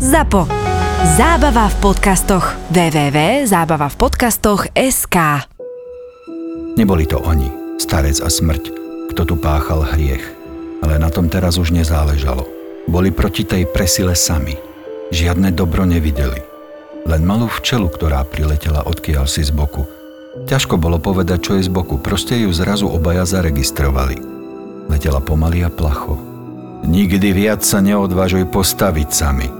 ZAPO. Zábava v podcastoch. www.zábavavpodcastoch.sk Neboli to oni, starec a smrť, kto tu páchal hriech. Ale na tom teraz už nezáležalo. Boli proti tej presile sami. Žiadne dobro nevideli. Len malú včelu, ktorá priletela odkiaľ si z boku. Ťažko bolo povedať, čo je z boku, proste ju zrazu obaja zaregistrovali. Letela pomaly a placho. Nikdy viac sa neodvážuj postaviť sami.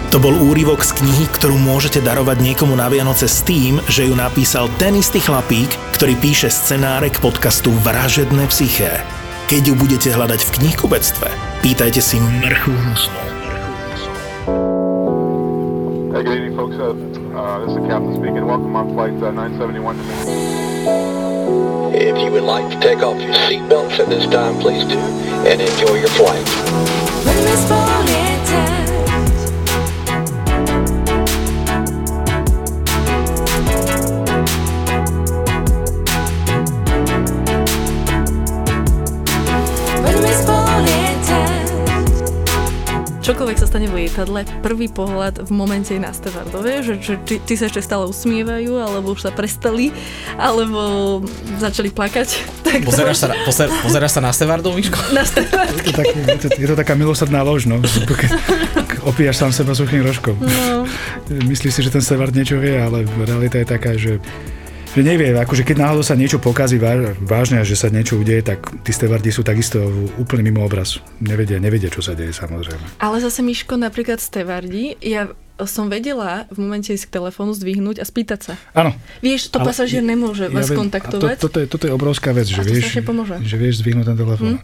To bol úryvok z knihy, ktorú môžete darovať niekomu na Vianoce s tým, že ju napísal ten istý chlapík, ktorý píše scenáre k podcastu Vražedné psyché. Keď ju budete hľadať v knihkubectve, pýtajte si mrchu hnusnú. Hey, good evening, folks. Uh, uh, this is the captain speaking. Welcome on flight uh, 971 to If you would like to take off your seatbelts at this time, please do, and enjoy your flight. When this morning time Čokoľvek sa stane v lietadle, prvý pohľad v momente je na stevardove, že, že či, či sa ešte stále usmievajú, alebo už sa prestali, alebo začali plakať. Tak to- Pozeráš sa, na- pozer, pozeráš sa na Stevardov, Miško? na stevard. Je to, tak, je, to, je to taká milosrdná lož, no. Opíjaš sám seba suchým rožkom. No. Myslíš si, že ten Sevard niečo vie, ale realita je taká, že že nevie, akože keď náhodou sa niečo pokazí vá- vážne a že sa niečo udeje, tak tí stevardi sú takisto úplne mimo obraz. Nevedia, nevedia, čo sa deje samozrejme. Ale zase, Miško, napríklad stevardi, ja som vedela v momente ísť k telefónu zdvihnúť a spýtať sa. Áno. Vieš, to pasažier nemôže vás viem, kontaktovať. To, toto, je, toto je obrovská vec, že vieš, že vieš zdvihnúť ten telefón.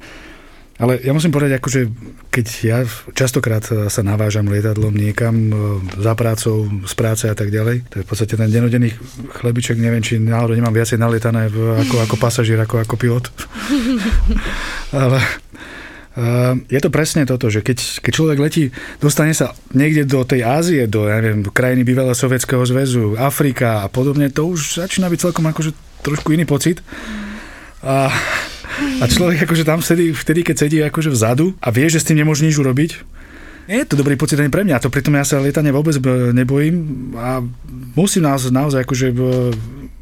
Ale ja musím povedať, akože keď ja častokrát sa navážam lietadlom niekam e, za prácou, z práce a tak ďalej, to je v podstate ten denodenný chlebiček, neviem, či náhodou nemám viacej nalietané ako, ako pasažier, ako, ako pilot. Ale Uh, je to presne toto, že keď, keď človek letí, dostane sa niekde do tej Ázie, do ja neviem, krajiny bývalého Sovietskeho zväzu, Afrika a podobne, to už začína byť celkom akože trošku iný pocit. A, a človek akože tam vtedy, vtedy, keď sedí akože vzadu a vie, že s tým nemôže nič urobiť, nie je to dobrý pocit ani pre mňa, to pritom ja sa lietania vôbec nebojím a musím naozaj, naozaj akože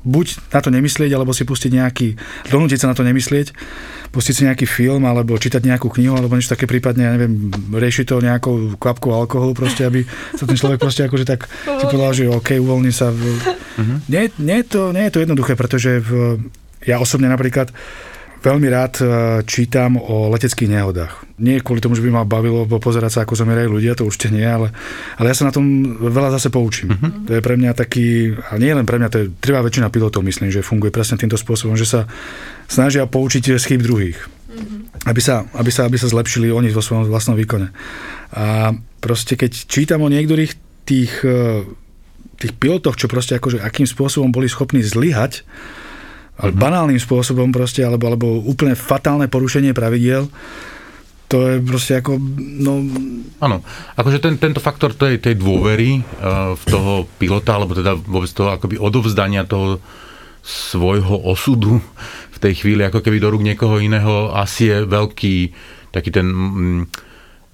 buď na to nemyslieť, alebo si pustiť nejaký, donútiť sa na to nemyslieť, pustiť si nejaký film, alebo čítať nejakú knihu, alebo niečo také prípadne, ja neviem, riešiť to nejakou kvapkou alkoholu, proste, aby sa ten človek proste akože tak si povedal, že OK, uvoľní sa. V... Nie, nie, je to, nie je to jednoduché, pretože v, ja osobne napríklad veľmi rád e, čítam o leteckých nehodách. Nie kvôli tomu, že by ma bavilo pozerať sa, ako zomierajú ľudia, to určite nie, ale, ale ja sa na tom veľa zase poučím. To je pre mňa taký, a nie len pre mňa, to je trvá väčšina pilotov, myslím, že funguje presne týmto spôsobom, že sa snažia poučiť z chýb druhých. Aby sa, aby, sa, aby sa zlepšili oni vo svojom vlastnom výkone. A proste keď čítam o niektorých tých, e, tých pilotoch, čo proste akože akým spôsobom boli schopní zlyhať, ale banálnym spôsobom proste, alebo, alebo úplne fatálne porušenie pravidiel, to je proste ako, no, Áno, akože ten, tento faktor tej, tej dôvery uh, v toho pilota, alebo teda vôbec toho akoby odovzdania toho svojho osudu v tej chvíli, ako keby do rúk niekoho iného, asi je veľký taký ten mm,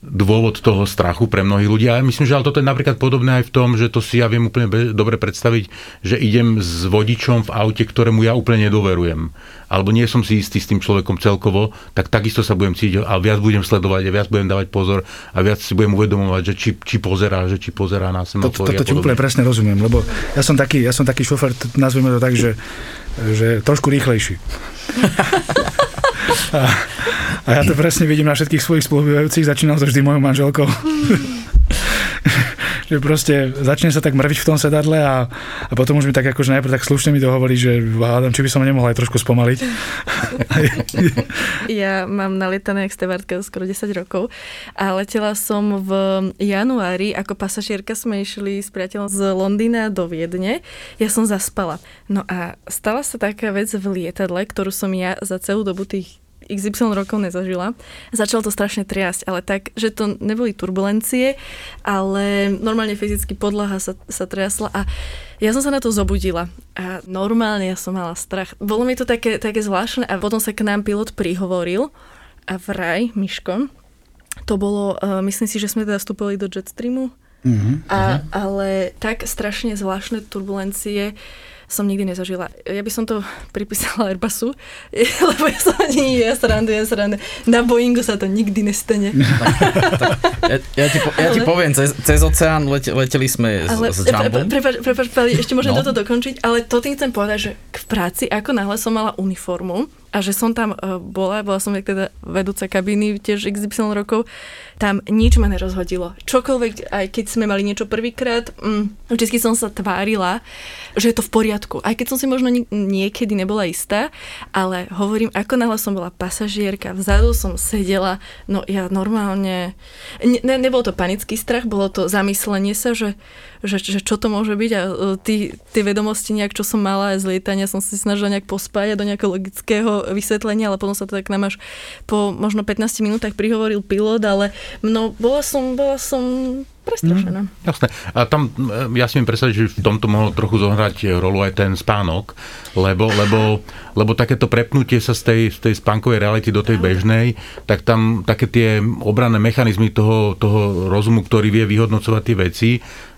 dôvod toho strachu pre mnohých ľudí. A ja myslím, že ale toto je napríklad podobné aj v tom, že to si ja viem úplne be- dobre predstaviť, že idem s vodičom v aute, ktorému ja úplne nedoverujem. Alebo nie som si istý s tým človekom celkovo, tak takisto sa budem cítiť a viac budem sledovať a viac budem dávať pozor a viac si budem uvedomovať, že či, či pozerá, že či pozerá na to, semafory to, to a ti úplne presne rozumiem, lebo ja som taký, ja som taký šofer, nazvime to tak, že, že trošku rýchlejší. A, ja to presne vidím na všetkých svojich spolubývajúcich, začínal to vždy mojou manželkou. že proste začne sa tak mrviť v tom sedadle a, a potom už mi tak akože najprv tak slušne mi to hovorí, že hádam, či by som nemohol aj trošku spomaliť. Ja mám nalietané extravártka skoro 10 rokov a letela som v januári, ako pasažierka sme išli s priateľom z Londýna do Viedne. Ja som zaspala. No a stala sa taká vec v lietadle, ktorú som ja za celú dobu tých XY rokov nezažila. Začalo to strašne triasť, ale tak, že to neboli turbulencie, ale normálne fyzicky podlaha sa, sa triasla a ja som sa na to zobudila a normálne ja som mala strach. Bolo mi to také, také zvláštne a potom sa k nám pilot prihovoril a vraj, Miško, to bolo, uh, myslím si, že sme teda vstúpili do Jetstreamu, Mhm. a, ale tak strašne zvláštne turbulencie som nikdy nezažila. Ja by som to pripísala Airbusu, lebo ja som ani ja srandu, ja srandu. Na Boeingu sa to nikdy nestane. Ja, ja, ti, po, ja ti Ale- poviem, cez, cez oceán lete, leteli sme s, Ale s Jumbom. prepač, prepač, ešte môžem No. toto dokončiť, ale to tým chcem povedať, že v práci, ako náhle som mala uniformu a že som tam uh, bola, bola som teda vedúca kabíny tiež XY rokov, tam nič ma nerozhodilo. Čokoľvek, aj keď sme mali niečo prvýkrát, mm, vždy som sa tvárila, že je to v poriadku. Aj keď som si možno ni- niekedy nebola istá, ale hovorím, ako náhle som bola pasažierka, vzadu som sedela, no ja normálne, ne, ne, nebol to panický strach, bolo to zamyslenie sa, že, že, že čo to môže byť a e, tí, tie vedomosti nejak, čo som mala aj z lietania, som si snažila nejak pospájať do nejakého logického vysvetlenia, ale potom sa to tak nám až po možno 15 minútach prihovoril pilot, ale no, bola som, bola som prestrašená. Jasné. A tam e, ja si viem predstaviť, že v tomto mohol trochu zohrať rolu aj ten spánok, lebo, lebo, lebo takéto prepnutie sa z tej, z tej spánkovej reality do tej bežnej, tak tam také tie obranné mechanizmy toho, toho rozumu, ktorý vie vyhodnocovať tie veci,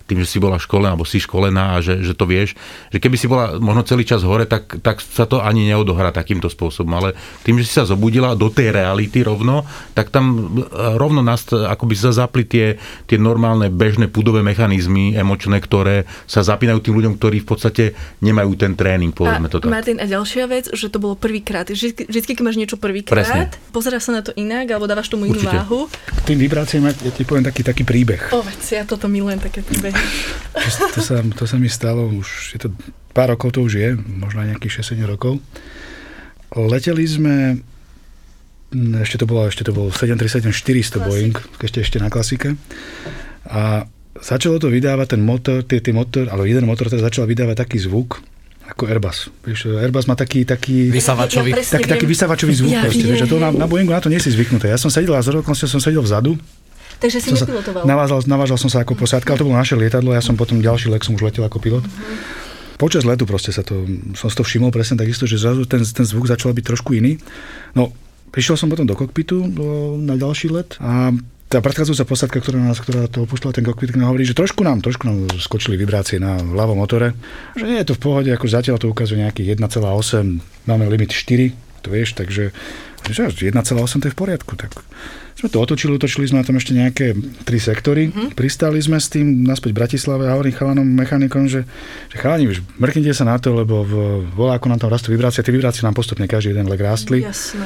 tým, že si bola školená, alebo si školená a že, že to vieš, že keby si bola možno celý čas hore, tak, tak sa to ani neodohrá takýmto spôsobom, ale tým, že si sa zobudila do tej reality rovno, tak tam e, rovno nás akoby sa zapli tie, tie normálne bežné pudové mechanizmy emočné, ktoré sa zapínajú tým ľuďom, ktorí v podstate nemajú ten tréning, povedzme to tak. Martin, a ďalšia vec, že to bolo prvýkrát. Vždy, vždy, keď máš niečo prvýkrát, pozeráš sa na to inak, alebo dávaš tomu inú Určite. váhu. K tým vibráciám ja ti poviem taký, taký príbeh. O vec, ja toto milujem, také príbehy. To, to, sa, to sa mi stalo už, je to pár rokov to už je, možno aj nejakých 6-7 rokov. Leteli sme, ešte to bolo, ešte to bol 737-400 Boeing, ešte, ešte na klasike. A začalo to vydávať ten motor, tie, tie motor, ale jeden motor teda začal vydávať taký zvuk, ako Airbus. Vieš, Airbus má taký, taký, Vysavačový. Ja presne taký, vysavačový zvuk. Ja proste, vieš, a to na, na Boeingu na to nie si zvyknuté. Ja som sedel a z som sedel vzadu, Takže si som sa, nepilotoval. navážal, navážal som sa ako posádka, ale to bolo naše lietadlo, ja som potom ďalší let som už letel ako pilot. Počas letu proste sa to, som si to všimol presne takisto, že zrazu ten, ten zvuk začal byť trošku iný. No, prišiel som potom do kokpitu na ďalší let a tá predchádzajúca posádka, ktorá nás, ktorá to opúšťala ten kokpit, nám hovorí, že trošku nám, trošku nám skočili vibrácie na ľavom motore, že nie je to v pohode, ako zatiaľ to ukazuje nejakých 1,8, máme limit 4, to vieš, takže že 1,8 to je v poriadku, tak sme to otočili, otočili sme na tom ešte nejaké tri sektory, mm-hmm. pristali sme s tým naspäť v Bratislave a hovorím chalanom, mechanikom, že, že chalani, už mrknite sa na to, lebo v voláku nám tam rastú vibrácie, tie vibrácie nám postupne každý jeden lek rástli Jasné.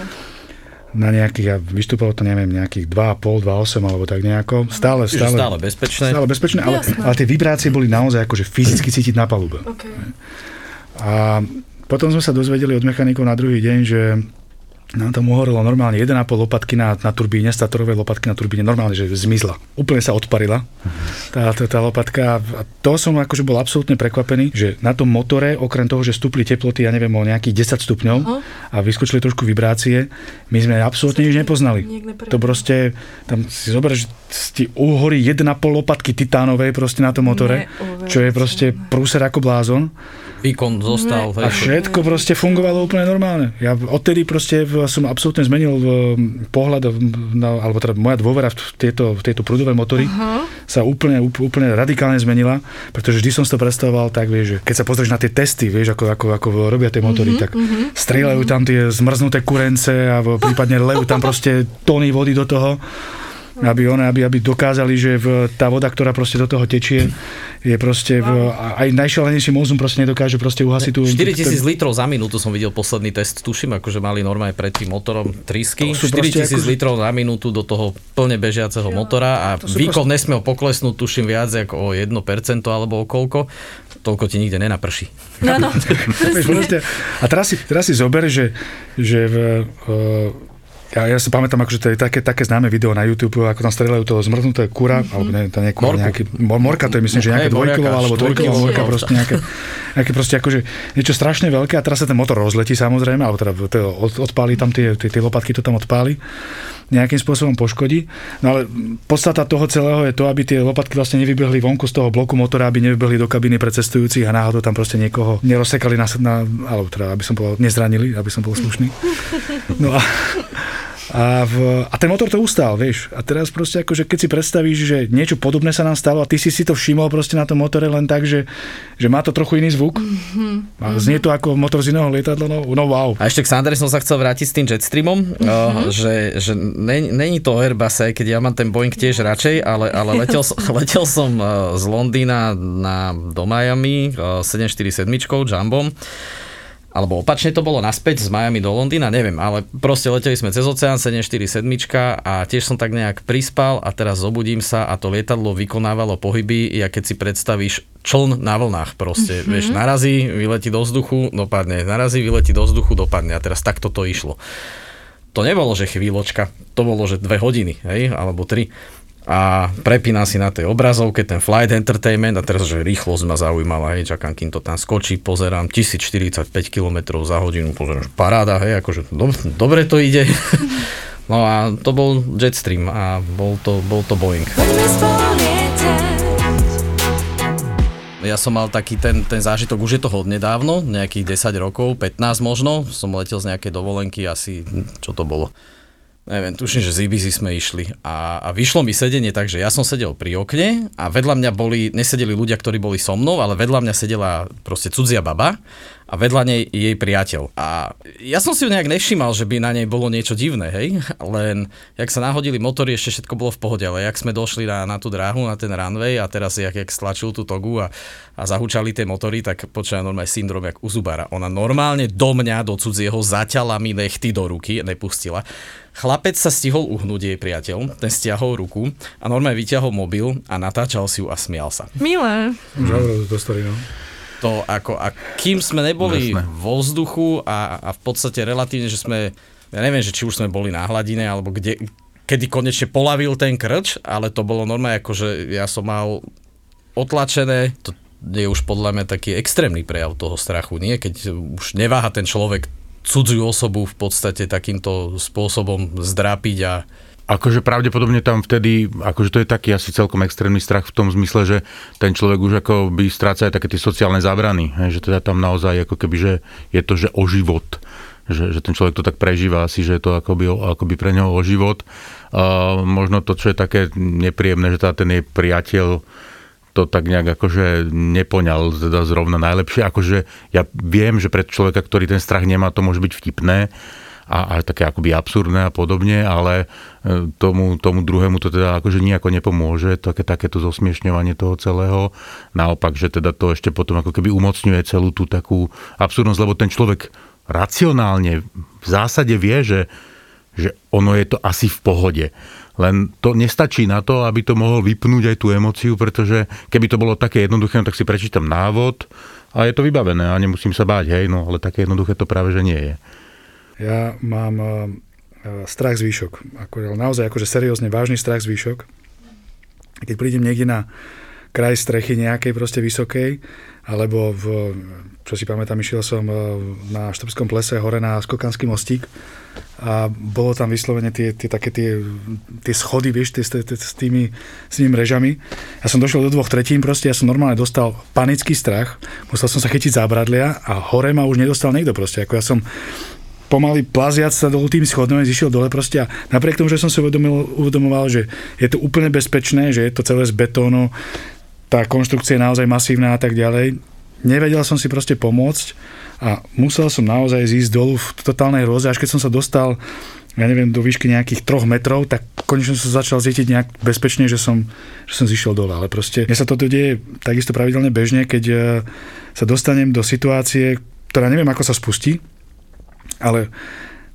na nejakých, a vystúpalo to neviem, nejakých 2,5, 2,8 alebo tak nejako. Stále, Čiže stále, stále bezpečné. stále bezpečné, ale, ale tie vibrácie boli naozaj akože fyzicky cítiť na palube. Okay. A potom sme sa dozvedeli od mechanikov na druhý deň, že nám tam uhorelo normálne 1,5 lopatky na, na turbíne, statorové lopatky na turbíne, normálne, že zmizla. Úplne sa odparila tá, tá, tá lopatka. A to som akože bol absolútne prekvapený, že na tom motore, okrem toho, že stúpli teploty, ja neviem, o nejakých 10 stupňov Aha. a vyskočili trošku vibrácie, my sme absolútne nič nepoznali. To proste, tam si zober, že ti uhorí 1,5 lopatky titánovej proste na tom motore, čo je proste prúser ako blázon. Výkon zostal. A všetko proste fungovalo úplne normálne. Ja odtedy proste som absolútne zmenil pohľad, na, alebo teda moja dôvera v tieto, v tieto prúdové motory Aha. sa úplne, úplne, radikálne zmenila, pretože vždy som si to predstavoval tak, vieš, že keď sa pozrieš na tie testy, vieš, ako, ako, ako robia tie motory, Mhm, tak strieľajú tam tie zmrznuté kurence a v- prípadne lejú tam proste tóny vody do toho. Aby, one, aby, aby dokázali, že v, tá voda, ktorá proste do toho tečie, je proste v, aj najšalenejší mozum proste nedokáže proste uhasiť tú... 4000 litrov za minútu som videl posledný test, tuším, akože mali normálne pred tým motorom trysky. To sú proste 4000 akože- litrov na minútu do toho plne bežiaceho motora a výkon nesmel poklesnúť, tuším, viac ako o 1% alebo o koľko. Toľko ti nikde nenaprší. Vieš, proste, a teraz si, teraz si zober, že, že v, uh, ja, ja si pamätám, akože to je také, také známe video na YouTube, ako tam strieľajú toho zmrznuté kura, mm-hmm. alebo ne, to nie kura, nejaký, mor- morka, to je myslím, že nejaké dvojkilová, alebo štvorkilová. morka, proste nejaké, nejaké proste akože niečo strašne veľké a teraz sa ten motor rozletí samozrejme, alebo teda od, odpáli tam tie, tie, tie lopatky, to tam odpáli nejakým spôsobom poškodí. No ale podstata toho celého je to, aby tie lopatky vlastne nevybehli vonku z toho bloku motora, aby nevybehli do kabiny pre cestujúcich a náhodou tam proste niekoho nerozsekali na, na alebo teda, aby som povedal, nezranili, aby som bol slušný. No a, a, v, a ten motor to ustál, vieš. A teraz proste akože keď si predstavíš, že niečo podobné sa nám stalo a ty si si to všimol proste na tom motore len tak, že, že má to trochu iný zvuk. Mhm. A znie to ako motor z iného lietadla, no, no wow. A ešte k Sandre som sa chcel vrátiť s tým Jetstreamom, uh, že, že není, není to o Airbuse, keď ja mám ten Boeing tiež radšej, ale, ale letel, som- letel som uh, z Londýna na, do Miami uh, 747 Jumbom alebo opačne to bolo naspäť z Miami do Londýna, neviem, ale proste leteli sme cez oceán 747 a tiež som tak nejak prispal a teraz zobudím sa a to lietadlo vykonávalo pohyby, ja keď si predstavíš čln na vlnách proste, mm-hmm. vieš, narazí, vyletí do vzduchu, dopadne, narazí, vyletí do vzduchu, dopadne a teraz takto to išlo. To nebolo, že chvíľočka, to bolo, že dve hodiny, hej, alebo tri a prepína si na tej obrazovke ten flight entertainment a teraz, že rýchlosť ma zaujímala, hej, čakám, kým to tam skočí, pozerám 1045 km za hodinu, pozerám, že paráda, hej, akože do, dobre to ide. No a to bol Jetstream a bol to, bol to Boeing. Ja som mal taký ten, ten zážitok, už je to hodne dávno, nejakých 10 rokov, 15 možno, som letel z nejakej dovolenky, asi, hm, čo to bolo, neviem, tuším, že z Ibizy sme išli a, a vyšlo mi sedenie tak, že ja som sedel pri okne a vedľa mňa boli, nesedeli ľudia, ktorí boli so mnou, ale vedľa mňa sedela proste cudzia baba a vedľa nej jej priateľ. A ja som si ju nejak nevšimal, že by na nej bolo niečo divné, hej, len jak sa nahodili motory, ešte všetko bolo v pohode, ale jak sme došli na, na tú dráhu, na ten runway a teraz jak, jak stlačil tú togu a, a zahučali tie motory, tak počúva normálne syndrom jak u Zubara. Ona normálne do mňa, do cudzieho, zaťala mi nechty do ruky, nepustila. Chlapec sa stihol uhnúť jej priateľ, ten stiahol ruku a normálne vyťahol mobil a natáčal si ju a smial sa. Milé. Už story, no. To ako, a kým sme neboli Jasné. vo vzduchu a, a v podstate relatívne, že sme, ja neviem, že či už sme boli na hladine, alebo kde, kedy konečne polavil ten krč, ale to bolo normálne ako, že ja som mal otlačené, to je už podľa mňa taký extrémny prejav toho strachu, nie? Keď už neváha ten človek cudziu osobu v podstate takýmto spôsobom zdrápiť a Akože pravdepodobne tam vtedy, akože to je taký asi celkom extrémny strach v tom zmysle, že ten človek už ako by stráca aj také tie sociálne zábrany, že teda tam naozaj ako keby, že je to, že o život, že, že ten človek to tak prežíva asi, že je to akoby, akoby pre neho o život. A možno to, čo je také nepríjemné, že teda ten jej priateľ to tak nejak akože nepoňal teda zrovna najlepšie. Akože ja viem, že pre človeka, ktorý ten strach nemá, to môže byť vtipné, a, a také akoby absurdné a podobne, ale e, tomu, tomu druhému to teda akože nejako nepomôže, také, takéto zosmiešňovanie toho celého. Naopak, že teda to ešte potom ako keby umocňuje celú tú takú absurdnosť, lebo ten človek racionálne v zásade vie, že, že ono je to asi v pohode. Len to nestačí na to, aby to mohol vypnúť aj tú emociu, pretože keby to bolo také jednoduché, no tak si prečítam návod a je to vybavené a nemusím sa báť, hej, no ale také jednoduché to práve že nie je. Ja mám uh, strach z výšok. Ako, naozaj akože seriózne vážny strach z výšok. Keď prídem niekde na kraj strechy nejakej proste vysokej, alebo v, čo si pamätám, išiel som uh, na Štrbskom plese hore na Skokanský mostík a bolo tam vyslovene tie, tie také tie, tie schody, vieš, tie, tie, s, tými, s tými mrežami. Ja som došiel do dvoch tretín, proste ja som normálne dostal panický strach, musel som sa chytiť zábradlia a hore ma už nedostal niekto proste. Ako ja som pomaly plaziac sa dolu tým schodom zišiel dole proste a napriek tomu, že som si uvedomoval, že je to úplne bezpečné, že je to celé z betónu, tá konštrukcia je naozaj masívna a tak ďalej, nevedel som si proste pomôcť a musel som naozaj zísť dolu v totálnej hroze, až keď som sa dostal ja neviem, do výšky nejakých troch metrov, tak konečne som začal cítiť nejak bezpečne, že som, že som zišiel dole. Ale proste mne sa toto deje takisto pravidelne bežne, keď e, sa dostanem do situácie, ktorá neviem, ako sa spustí, ale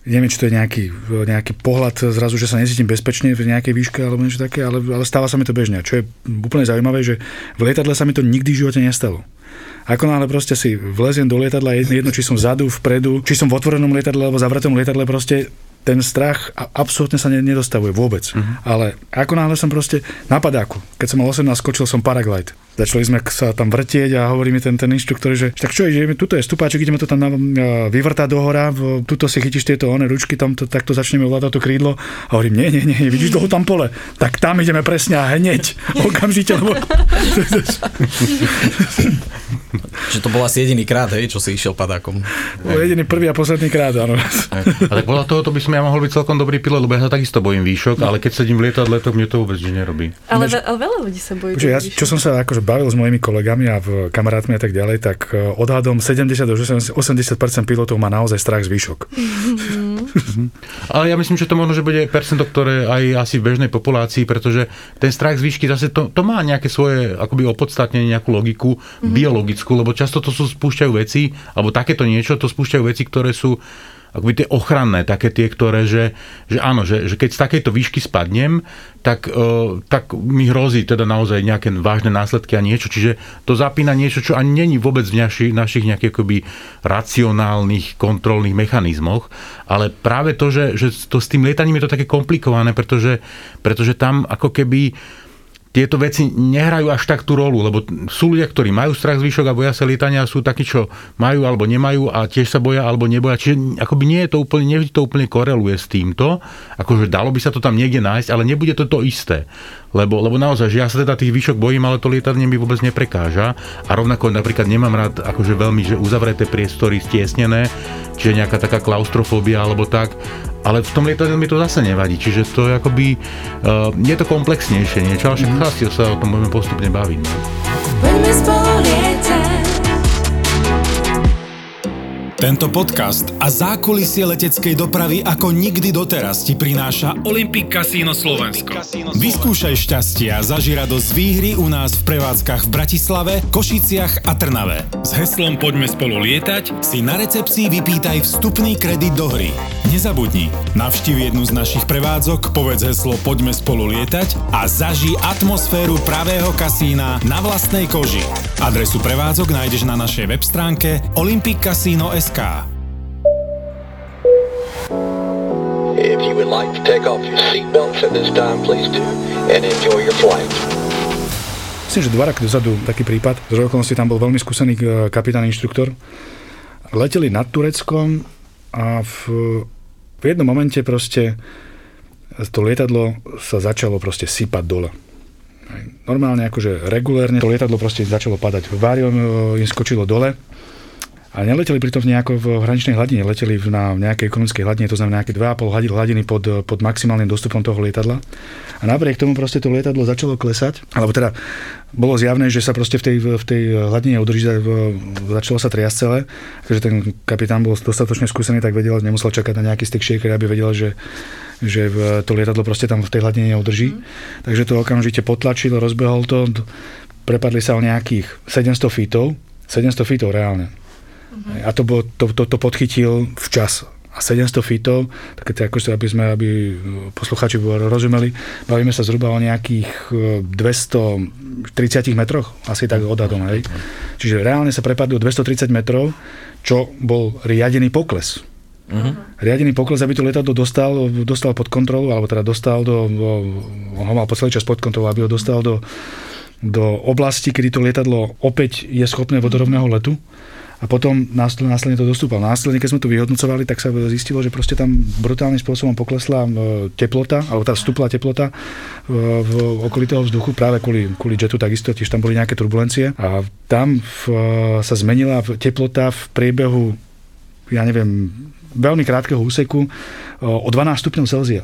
neviem, či to je nejaký, nejaký pohľad zrazu, že sa necítim bezpečne v nejakej výške alebo niečo také, ale, ale stáva sa mi to bežne. Čo je úplne zaujímavé, že v lietadle sa mi to nikdy v živote nestalo. Ako náhle proste si vleziem do lietadla, jedno, či som vzadu, vpredu, či som v otvorenom lietadle alebo zavretom lietadle, proste ten strach absolútne sa nedostavuje vôbec. Uh-huh. Ale ako náhle som proste na padáku, keď som mal 18, skočil som paraglide. Začali sme sa tam vrtieť a hovorí mi ten, ten inštruktor, že tak čo, ideme, tuto je stupáček, ideme to tam na, vyvrtať do hora, v, tuto si chytíš tieto one ručky, tam to, takto začneme ovládať to krídlo. A hovorím, nie, nie, nie, vidíš toho tam pole, tak tam ideme presne a hneď, okamžite, lebo... Že to bol asi jediný krát, hej, čo si išiel padákom. Bol jediný prvý a posledný krát, áno. A tak podľa toho to by som ja mohol byť celkom dobrý pilot, lebo ja sa takisto bojím výšok, ale keď sedím v lietadle, to mne to vôbec nič nerobí. Ale, ale veľa ľudí sa bojí. Že ja, čo som sa akože bavil s mojimi kolegami a v kamarátmi a tak ďalej, tak e, odhadom 70 až 80% pilotov má naozaj strach z výšok. Ale ja myslím, že to možno, že bude percento, ktoré aj asi v bežnej populácii, pretože ten strach z výšky zase to, to má nejaké svoje akoby opodstatnenie, nejakú logiku mm-hmm. biologickú, lebo často to sú spúšťajú veci, alebo takéto niečo, to spúšťajú veci, ktoré sú akoby tie ochranné, také tie, ktoré, že, že áno, že, že keď z takejto výšky spadnem, tak, uh, tak mi hrozí teda naozaj nejaké vážne následky a niečo, čiže to zapína niečo, čo ani není vôbec v naši, našich nejakých akoby racionálnych kontrolných mechanizmoch, ale práve to, že, že to s tým lietaním je to také komplikované, pretože, pretože tam ako keby tieto veci nehrajú až tak tú rolu, lebo sú ľudia, ktorí majú strach z výšok a boja sa lietania, sú takí, čo majú alebo nemajú a tiež sa boja alebo neboja. Čiže akoby nie je to úplne, nevždy to úplne koreluje s týmto, akože dalo by sa to tam niekde nájsť, ale nebude to to isté. Lebo, lebo naozaj, že ja sa teda tých výšok bojím, ale to lietanie mi vôbec neprekáža. A rovnako napríklad nemám rád akože veľmi, že uzavreté priestory stiesnené, čiže nejaká taká klaustrofóbia alebo tak ale v tom lietadle mi to zase nevadí, čiže to je akoby, uh, je to komplexnejšie niečo, ale však mm. sa o tom budeme postupne baviť. Tento podcast a zákulisie leteckej dopravy ako nikdy doteraz ti prináša Olympic Casino Slovensko. Vyskúšaj šťastie a zaži radosť výhry u nás v prevádzkach v Bratislave, Košiciach a Trnave. S heslom Poďme spolu lietať si na recepcii vypýtaj vstupný kredit do hry. Nezabudni, navštív jednu z našich prevádzok, povedz heslo Poďme spolu lietať a zaži atmosféru pravého kasína na vlastnej koži. Adresu prevádzok nájdeš na našej web stránke olympiccasino.sk If you would like to take off your seatbelts at this time, please do, and enjoy your flight. Myslím, že dva roky dozadu taký prípad, z okolností tam bol veľmi skúsený e, kapitán inštruktor. Leteli nad Tureckom a v, v jednom momente proste to lietadlo sa začalo proste sypať dole. Normálne akože regulérne to lietadlo proste začalo padať. Várium e, im skočilo dole a neleteli pritom nejako v hraničnej hladine, leteli na nejakej ekonomickej hladine, to znamená nejaké 2,5 hladiny pod, pod maximálnym dostupom toho lietadla. A napriek tomu proste to lietadlo začalo klesať, alebo teda bolo zjavné, že sa proste v tej, v tej hladine udrží, začalo sa triasť celé, takže ten kapitán bol dostatočne skúsený, tak vedel, nemusel čakať na nejaký stick shaker, aby vedel, že že to lietadlo proste tam v tej hladine neudrží. Mm. Takže to okamžite potlačil, rozbehol to, prepadli sa o nejakých 700 feetov, 700 feetov reálne. Uh-huh. A to, bol, to, to, to podchytil včas. A 700 feetov, také to akože, aby sme, aby posluchači rozumeli, bavíme sa zhruba o nejakých 230 e, metroch, asi tak odhadom, hej. Čiže reálne sa prepadli o 230 metrov, čo bol riadený pokles. Uh-huh. Riadený pokles, aby to letadlo dostal, dostal pod kontrolu, alebo teda dostal do, on ho mal po celý čas pod kontrolu, aby ho dostal do, do oblasti, kedy to lietadlo opäť je schopné vodorovného letu a potom následne to dostúpal. Následne, keď sme to vyhodnocovali, tak sa zistilo, že proste tam brutálnym spôsobom poklesla e, teplota, alebo tá vstupla teplota e, v okolí toho vzduchu práve kvôli, kvôli jetu takisto, tiež tam boli nejaké turbulencie a tam v, e, sa zmenila teplota v priebehu, ja neviem, veľmi krátkeho úseku o 12 stupňov Celzia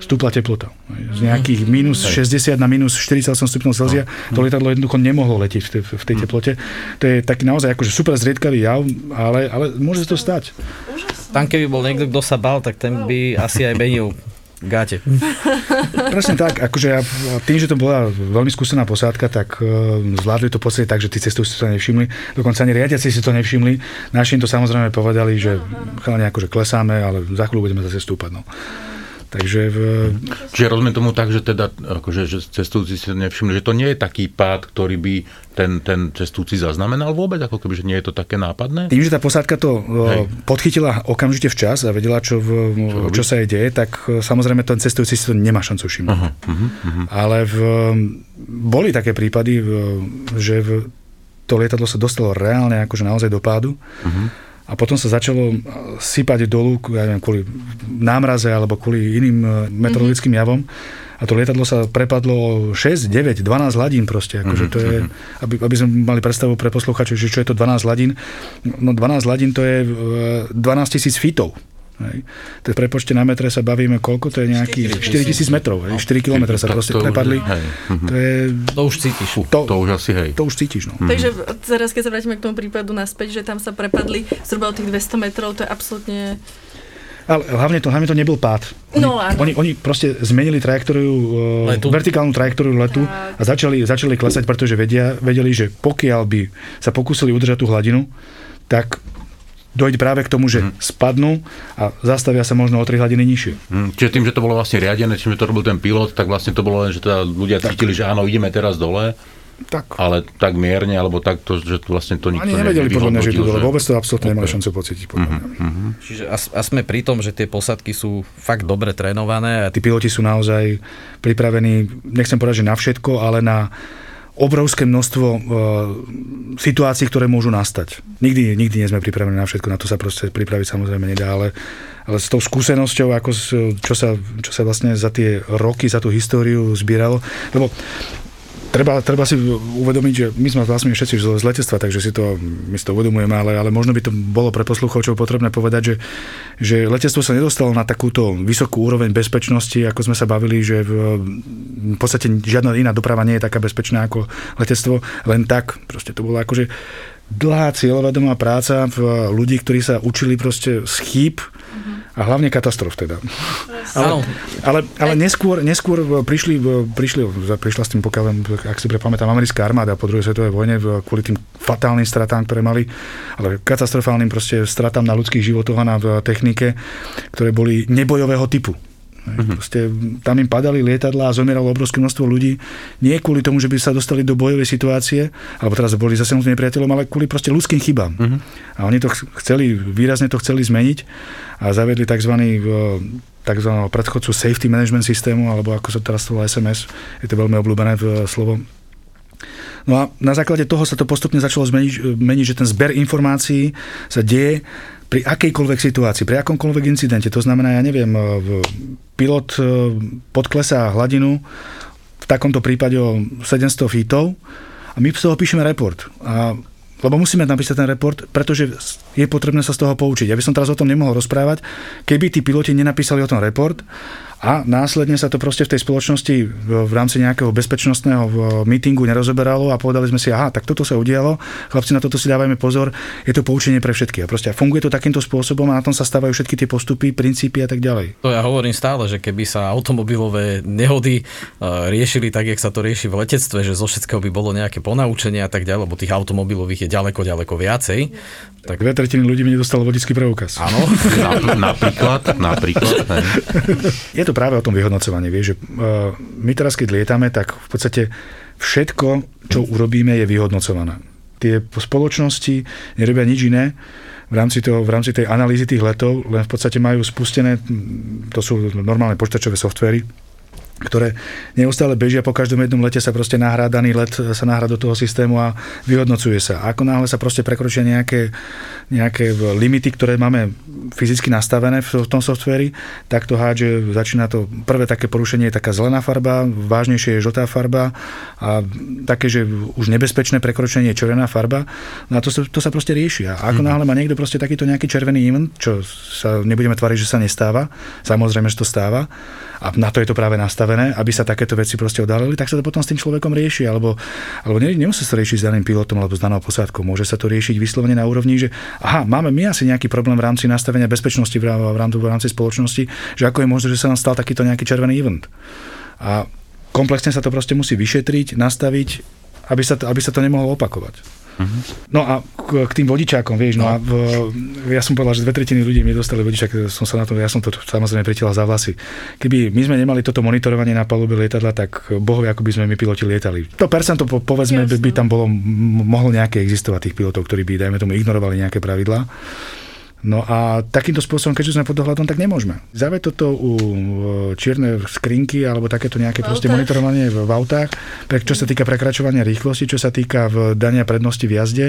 stúpla teplota. Z nejakých minus 60 na minus 48 stupňov Celzia to lietadlo jednoducho nemohlo letieť v tej, v tej teplote. To je taký naozaj akože super zriedkavý jav, ale, ale môže to stať. Tam keby bol niekto, kto sa bal, tak ten by asi aj menil gáte. Presne tak, akože ja, tým, že to bola veľmi skúsená posádka, tak uh, zvládli to v podstate tak, že tí cestujúci to nevšimli. Dokonca ani riadiaci si to nevšimli. Naši im to samozrejme povedali, že chalani akože klesáme, ale za chvíľu budeme zase stúpať. No. Takže v... Čiže rozumiem tomu tak, že teda akože, že cestujúci si nevšimli, že to nie je taký pád, ktorý by ten, ten cestujúci zaznamenal vôbec, ako keby, že nie je to také nápadné? Tým, že tá posádka to Hej. podchytila okamžite včas a vedela, čo, v, čo, čo sa jej deje, tak e, samozrejme ten cestujúci si to nemá šancu všimnúť. Uh-huh, uh-huh. Ale v, boli také prípady, že v, to lietadlo sa dostalo reálne akože naozaj do pádu. Uh-huh a potom sa začalo sypať dolu, ja neviem, kvôli námraze alebo kvôli iným e, meteorologickým javom. A to lietadlo sa prepadlo 6, 9, 12 hladín proste. Akože to je, mhm. aby, aby sme mali predstavu pre posluchačov, že čo je to 12 hladín. No 12 hladín to je 12 e, tisíc fitov. Hej. To prepočte na metre sa bavíme, koľko to je nejaký 4 tisíc metrov, hej. 4 km sa proste to, prepadli. Hej. Mhm. To, je, to už cítiš. To, to už asi hej. To už cítiš, no. Mm. Takže teraz, keď sa vrátime k tomu prípadu naspäť, že tam sa prepadli zhruba o tých 200 metrov, to je absolútne ale hlavne to, hlavne to nebol pád. Oni, no, áno. oni, oni proste zmenili trajektóriu, e, letu. vertikálnu trajektóriu letu tak. a začali, začali klesať, pretože vedia, vedeli, že pokiaľ by sa pokúsili udržať tú hladinu, tak dojde práve k tomu, že mm. spadnú a zastavia sa možno o 3 hladiny nižšie. Mm. Čiže tým, že to bolo vlastne riadené, čím to robil ten pilot, tak vlastne to bolo len, že teda ľudia tak. cítili, že áno, ideme teraz dole. Tak. Ale tak mierne, alebo tak, to, že vlastne to nikto Ani nevedeli podľa mňa, že to dole. Vôbec to absolútne okay. nemali šancu pocítiť. Mm-hmm. Čiže a, a sme pri tom, že tie posadky sú fakt dobre trénované. A... Tí piloti sú naozaj pripravení, nechcem povedať, že na všetko, ale na obrovské množstvo uh, situácií, ktoré môžu nastať. Nikdy, nikdy nie sme pripravení na všetko, na to sa proste pripraviť samozrejme nedá, ale, ale s tou skúsenosťou, ako, čo, sa, čo sa vlastne za tie roky, za tú históriu zbieralo, lebo treba, treba si uvedomiť, že my sme vlastne všetci z letectva, takže si to, my si to uvedomujeme, ale, ale možno by to bolo pre posluchovčov potrebné povedať, že, že letectvo sa nedostalo na takúto vysokú úroveň bezpečnosti, ako sme sa bavili, že v, v podstate žiadna iná doprava nie je taká bezpečná ako letectvo, len tak. Proste to bolo akože dlhá cieľovedomá práca v ľudí, ktorí sa učili proste z chýb, mm-hmm a hlavne katastrof teda. Ale, ale, ale neskôr, neskôr prišli, prišli, prišla s tým, pokiaľ, ak si prepamätám, americká armáda po druhej svetovej vojne kvôli tým fatálnym stratám, ktoré mali, ale katastrofálnym proste stratám na ľudských životoch a na technike, ktoré boli nebojového typu. Mm-hmm. Proste, tam im padali lietadla a zomieralo obrovské množstvo ľudí. Nie kvôli tomu, že by sa dostali do bojovej situácie, alebo teraz boli zase nepriateľom, ale kvôli proste ľudským chybám. Mm-hmm. A oni to chceli, výrazne to chceli zmeniť a zaviedli tzv. tzv. predchodcu safety management systému, alebo ako sa teraz volá SMS, je to veľmi obľúbené v slovo. No a na základe toho sa to postupne začalo zmeniť, meniť, že ten zber informácií sa deje pri akejkoľvek situácii, pri akomkoľvek incidente, to znamená, ja neviem, pilot e, podklesá hladinu, v takomto prípade o 700 feetov, a my z toho píšeme report. A lebo musíme napísať ten report, pretože je potrebné sa z toho poučiť. Ja by som teraz o tom nemohol rozprávať, keby tí piloti nenapísali o tom report a následne sa to proste v tej spoločnosti v rámci nejakého bezpečnostného mítingu nerozoberalo a povedali sme si, aha, tak toto sa udialo, chlapci, na toto si dávajme pozor, je to poučenie pre všetky. A proste funguje to takýmto spôsobom a na tom sa stávajú všetky tie postupy, princípy a tak ďalej. To ja hovorím stále, že keby sa automobilové nehody e, riešili tak, jak sa to rieši v letectve, že zo všetkého by bolo nejaké ponaučenie a tak ďalej, lebo tých automobilových je ďaleko, ďaleko viacej. Tak dve tretiny ľudí mi nedostalo vodický preukaz. Áno, napríklad, napríklad. Je to práve o tom vyhodnocovaní. Vieš, že uh, my teraz, keď lietame, tak v podstate všetko, čo urobíme, je vyhodnocované. Tie spoločnosti nerobia nič iné, v rámci, toho, v rámci tej analýzy tých letov, len v podstate majú spustené, to sú normálne počítačové softvery, ktoré neustále bežia po každom jednom lete sa proste nahrá daný let, sa nahrá do toho systému a vyhodnocuje sa. A ako náhle sa proste prekročia nejaké, nejaké limity, ktoré máme fyzicky nastavené v tom softveri, tak to hádže, začína to, prvé také porušenie je taká zelená farba, vážnejšie je žltá farba a také, že už nebezpečné prekročenie je červená farba. No a to, to sa proste rieši. A ako mm. náhle má niekto proste takýto nejaký červený event, čo sa nebudeme tváriť, že sa nestáva, samozrejme, že to stáva, a na to je to práve nastavené, nastavené, aby sa takéto veci proste odhalili, tak sa to potom s tým človekom rieši, alebo, alebo ne, nemusí sa riešiť s daným pilotom alebo s danou posádkou. Môže sa to riešiť vyslovene na úrovni, že aha, máme my asi nejaký problém v rámci nastavenia bezpečnosti v rámci, v rámci spoločnosti, že ako je možné, že sa nám stal takýto nejaký červený event. A komplexne sa to proste musí vyšetriť, nastaviť, aby sa to, aby sa to nemohlo opakovať. No a k, k tým vodičákom, vieš, no, no a v, ja som povedal, že dve tretiny ľudí mi dostali vodičák, som sa na to, ja som to samozrejme pritiahol za vlasy. Keby my sme nemali toto monitorovanie na palube lietadla, tak bohu, ako by sme my piloti lietali. To percento, po, povedzme, by, by tam bolo, mohlo nejaké existovať tých pilotov, ktorí by, dajme tomu, ignorovali nejaké pravidlá. No a takýmto spôsobom, keďže sme pod dohľadom, tak nemôžeme. Zavieť toto u čierne skrinky alebo takéto nejaké proste monitorovanie v, v autách, pre, čo sa týka prekračovania rýchlosti, čo sa týka v dania prednosti v jazde,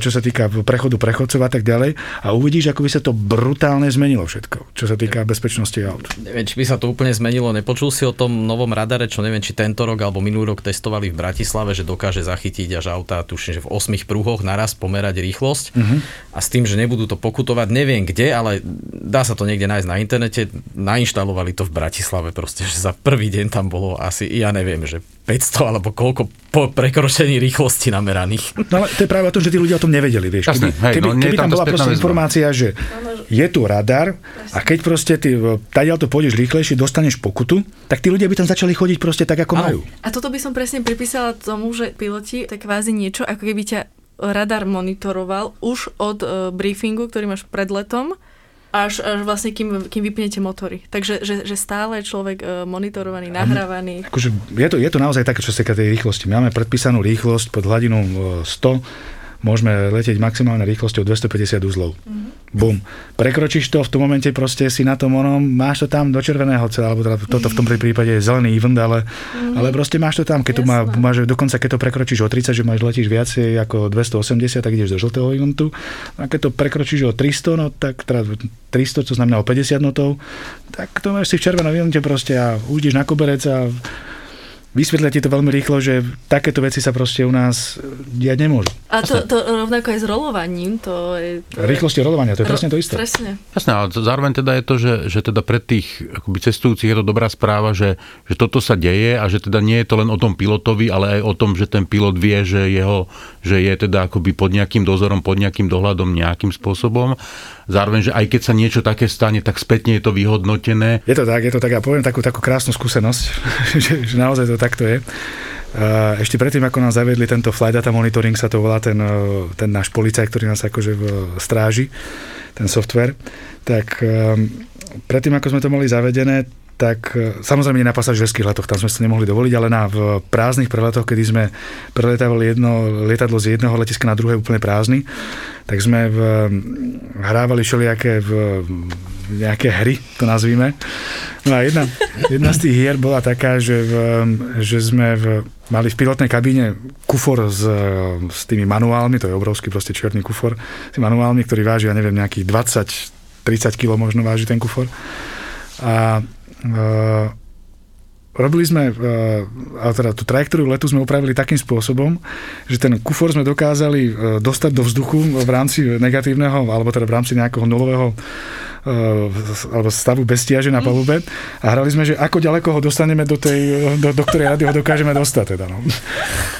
čo sa týka v prechodu prechodcov a tak ďalej. A uvidíš, ako by sa to brutálne zmenilo všetko, čo sa týka bezpečnosti aut. Neviem, či by sa to úplne zmenilo. Nepočul si o tom novom radare, čo neviem, či tento rok alebo minulý rok testovali v Bratislave, že dokáže zachytiť až auta, tuším, že v 8 pruhoch naraz pomerať rýchlosť. Uh-huh. A s tým, že nebudú to pokutovať, neviem kde, ale dá sa to niekde nájsť na internete. Nainštalovali to v Bratislave proste, že za prvý deň tam bolo asi, ja neviem, že 500 alebo koľko po prekročení rýchlosti nameraných. No ale to je práve o tom, že tí ľudia o tom nevedeli, vieš. Jasne, keby, hej, keby, no, keby tam tam bola proste väzba. informácia, že je tu radar a keď proste ty tadiaľ to pôjdeš rýchlejšie, dostaneš pokutu, tak tí ľudia by tam začali chodiť proste tak, ako majú. A toto by som presne pripísala tomu, že piloti tak kvázi niečo, ako keby ťa radar monitoroval už od uh, briefingu, ktorý máš pred letom, až, až vlastne kým, kým vypnete motory. Takže že, že stále je človek uh, monitorovaný, nahrávaný. Akože je, to, je to naozaj také, čo sa týka tej rýchlosti. Máme predpísanú rýchlosť pod hladinou e, 100 môžeme letieť maximálne rýchlosťou 250 uzlov. Mm-hmm. Bum. Prekročíš to, v tom momente proste si na tom onom, máš to tam do červeného cela, alebo teda toto v tom prípade je zelený event, ale, mm-hmm. ale proste máš to tam, keď to má, máš, dokonca keď to prekročíš o 30, že máš letíš viacej ako 280, tak ideš do žltého eventu. A keď to prekročíš o 300, no tak teda 300, to znamená o 50 notov, tak to máš si v červenom evente proste a ujdeš na koberec a vysvetlia ti to veľmi rýchlo, že takéto veci sa proste u nás diať nemôžu. A to, to rovnako aj s rolovaním, to je... To Rýchlosti rolovania, to je presne to isté. Presne. Jasné, ale zároveň teda je to, že, že teda pre tých akoby cestujúcich je to dobrá správa, že, že toto sa deje a že teda nie je to len o tom pilotovi, ale aj o tom, že ten pilot vie, že, jeho, že je teda akoby pod nejakým dozorom, pod nejakým dohľadom nejakým spôsobom. Zároveň, že aj keď sa niečo také stane, tak spätne je to vyhodnotené. Je to tak, je to tak. Ja poviem takú, takú krásnu skúsenosť, že, že naozaj to takto je. Ešte predtým, ako nás zaviedli tento flight data monitoring, sa to volá ten, ten náš policaj, ktorý nás akože v stráži, ten software, tak predtým, ako sme to mali zavedené, tak samozrejme nie na pasažierských letoch, tam sme si nemohli dovoliť, ale na v prázdnych preletoch, kedy sme preletávali jedno lietadlo z jedného letiska na druhé úplne prázdny, tak sme v, hrávali všelijaké v, nejaké hry, to nazvíme. No a jedna, jedna z tých hier bola taká, že, v, že sme v, mali v pilotnej kabíne kufor s, s tými manuálmi, to je obrovský proste čierny kufor, s tými manuálmi, ktorý váži, ja neviem, nejakých 20-30 kg možno váži ten kufor. A robili sme, uh, teda tú trajektóriu letu sme upravili takým spôsobom, že ten kufor sme dokázali uh, dostať do vzduchu v rámci negatívneho, alebo teda v rámci nejakého nulového alebo stavu bez na palube a hrali sme, že ako ďaleko ho dostaneme do tej, do, do ktorej rady ho dokážeme dostať. Teda, no.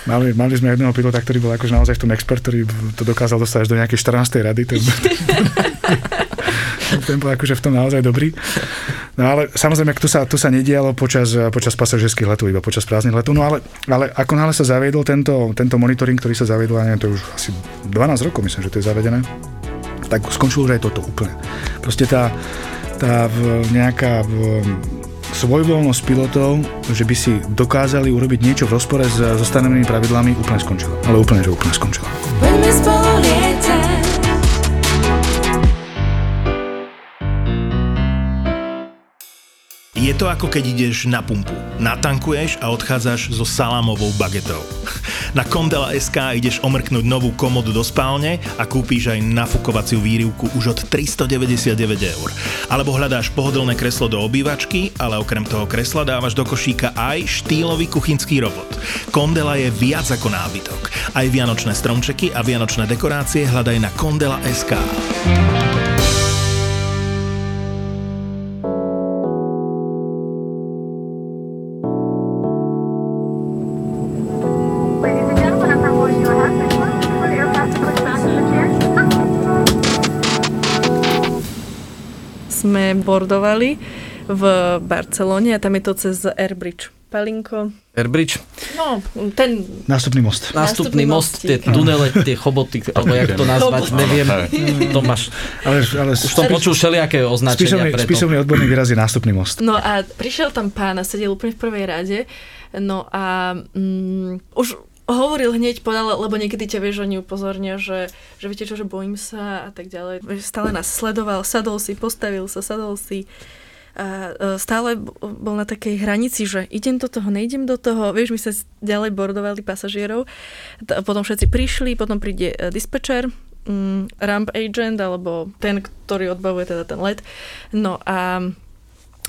mali, mali sme jedného pilota, ktorý bol akože naozaj v tom expert, ktorý to dokázal dostať až do nejakej 14. rady. To ten bol akože v tom naozaj dobrý. No ale samozrejme, tu sa, tu sa nedialo počas, počas pasažierských letov, iba počas prázdnych letov. No ale, ale ako náhle sa zaviedol tento, tento monitoring, ktorý sa zaviedol, neviem, to už asi 12 rokov myslím, že to je zavedené, tak skončilo už aj toto úplne. Proste tá, tá nejaká svojvoľnosť pilotov, že by si dokázali urobiť niečo v rozpore s, so stanovenými pravidlami, úplne skončila. Ale úplne, že úplne skončila. Je to ako keď ideš na pumpu. Natankuješ a odchádzaš so salámovou bagetou. Na Kondela SK ideš omrknúť novú komodu do spálne a kúpíš aj nafukovaciu výrivku už od 399 eur. Alebo hľadáš pohodlné kreslo do obývačky, ale okrem toho kresla dávaš do košíka aj štýlový kuchynský robot. Kondela je viac ako nábytok. Aj vianočné stromčeky a vianočné dekorácie hľadaj na Kondela SK. Sme bordovali v Barcelone a tam je to cez Airbridge. Palinko. Airbridge? No, ten... Nástupný most. Nástupný Nástupný most, tie mostík. tunele, tie choboty, alebo jak to nazvať, neviem. To máš, Ale, ale už som počul všelijaké označenia spisovný, preto. spisovný odborný výraz je nástupný most. No a prišiel tam pán a sedel úplne v prvej rade. No a mm, už hovoril hneď, podal, lebo niekedy ťa vieš, oni upozornia, že, že viete čo, že bojím sa a tak ďalej. Stále nás sledoval, sadol si, postavil sa, sadol si a e, stále bol na takej hranici, že idem do toho, nejdem do toho. Vieš, my sa ďalej bordovali pasažierov. Potom všetci prišli, potom príde e, dispečer, mm, ramp agent, alebo ten, ktorý odbavuje teda ten let. No a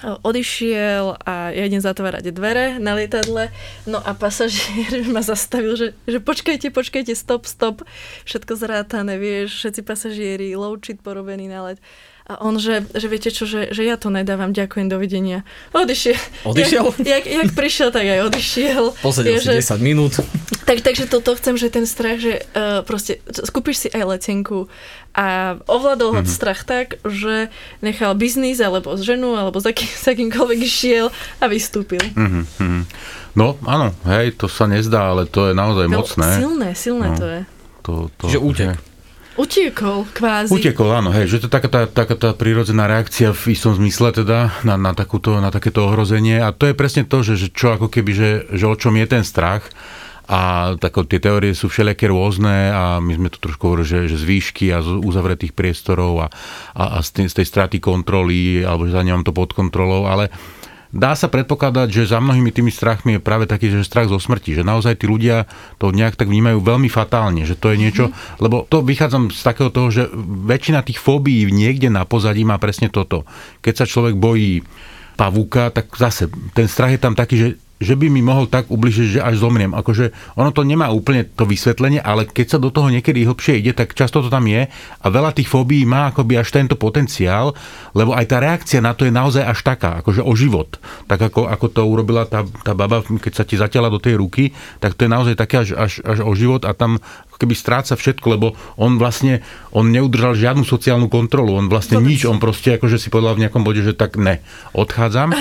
odišiel a ja idem zatvárať dvere na lietadle, no a pasažier ma zastavil, že, že počkajte, počkajte, stop, stop, všetko zrátané, vieš, všetci pasažieri, low porobený na let. A on, že, že viete čo, že, že ja to nedávam, ďakujem, dovidenia. Odišiel. Odišiel? Jak, jak, jak prišiel, tak aj odišiel. Posedel si že- 10 minút. tak, takže toto chcem, že ten strach, že uh, proste skúpiš si aj letenku a ovládol ho strach tak, že nechal biznis alebo ženu alebo s, aký, s akýmkoľvek išiel a vystúpil. Mhm, mhm. No, áno, hej, to sa nezdá, ale to je naozaj Veľ- mocné. Silné, silné No. to je. To, to, Čiže útek. hej. Utiekol kvázi. Utekol, áno, hej, že to je taká tá, taká tá prírodzená reakcia v istom zmysle teda na, na, takúto, na takéto ohrozenie a to je presne to, že, že čo ako keby, že, že o čom je ten strach a tako, tie teórie sú všelijaké rôzne a my sme tu trošku hovorili, že, že z výšky a z uzavretých priestorov a, a, a z, tej, z tej straty kontroly alebo že za nemám to pod kontrolou, ale dá sa predpokladať, že za mnohými tými strachmi je práve taký, že strach zo smrti, že naozaj tí ľudia to nejak tak vnímajú veľmi fatálne, že to je niečo, mm-hmm. lebo to vychádzam z takého toho, že väčšina tých fóbií niekde na pozadí má presne toto. Keď sa človek bojí pavúka, tak zase ten strach je tam taký, že že by mi mohol tak ubližiť, že až zomriem. Akože ono to nemá úplne to vysvetlenie, ale keď sa do toho niekedy hlbšie ide, tak často to tam je a veľa tých fóbií má akoby až tento potenciál, lebo aj tá reakcia na to je naozaj až taká, akože o život. Tak ako, ako to urobila tá, tá baba, keď sa ti zatiaľa do tej ruky, tak to je naozaj také až, až, až o život a tam keby stráca všetko, lebo on vlastne, on neudržal žiadnu sociálnu kontrolu, on vlastne Vôbec. nič, on proste akože si povedal v nejakom bode, že tak ne, odchádzam.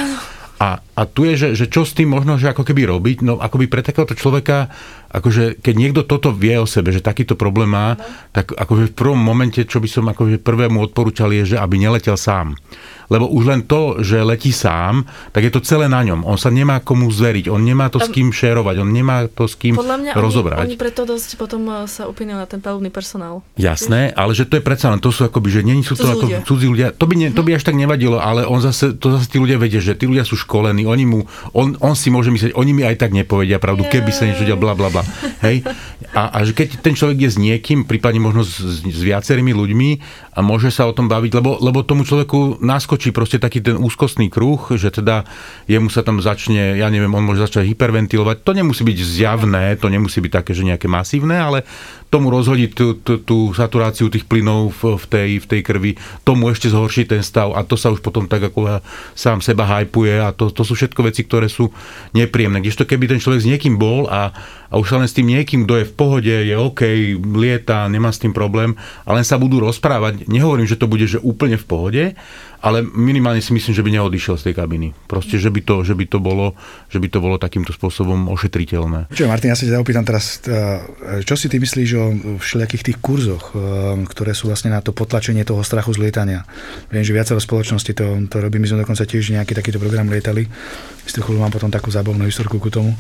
A, a tu je, že, že čo s tým možno, že ako keby robiť, no akoby pre takéhoto človeka, akože keď niekto toto vie o sebe, že takýto problém má, no. tak akože v prvom momente, čo by som akože prvému odporúčal je, že aby neletel sám. Lebo už len to, že letí sám, tak je to celé na ňom. On sa nemá komu zveriť, on nemá to s kým šerovať, on nemá to s kým Podľa mňa rozobrať. oni, oni preto dosť potom eh, sa upínajú na ten palubný personál. Jasné, ale že to je predsa len, to sú akoby, že není sú to Cudzí ako ľudia. Mhm. cudzí ľudia. To by, ne, to by až tak nevadilo, ale on zase, to zase tí ľudia vedia, že tí ľudia sú školení, oni mu, on, on si môže myslieť, oni mi aj tak nepovedia pravdu, keby sa niečo bla bla bla. Hej? A, a keď ten človek je s niekým, prípadne možno s, s viacerými ľuďmi a môže sa o tom baviť, lebo, lebo tomu človeku naskočí proste taký ten úzkostný kruh, že teda jemu sa tam začne, ja neviem, on môže začať hyperventilovať. To nemusí byť zjavné, to nemusí byť také, že nejaké masívne, ale tomu rozhodí tú, tú, tú saturáciu tých plynov v, v, tej, v tej krvi, tomu ešte zhorší ten stav a to sa už potom tak ako sám seba hypuje a to, to sú všetko veci, ktoré sú nepríjemné. Kdežto keby ten človek s niekým bol a, a už sa len s tým niekým, kto je v pohode, je OK, lieta, nemá s tým problém a len sa budú rozprávať, nehovorím, že to bude že úplne v pohode, ale minimálne si myslím, že by neodišiel z tej kabiny. Proste, že by to, že by to, bolo, že by to bolo takýmto spôsobom ošetriteľné. Čo, Martin, ja sa ťa opýtam teraz, eh, čo si ty myslíš o všelijakých tých kurzoch, eh, ktoré sú vlastne na to potlačenie toho strachu z lietania? Viem, že viacero spoločnosti to, to robí, my sme dokonca tiež nejaký takýto program lietali. Toho mám potom takú zábavnú historku ku tomu,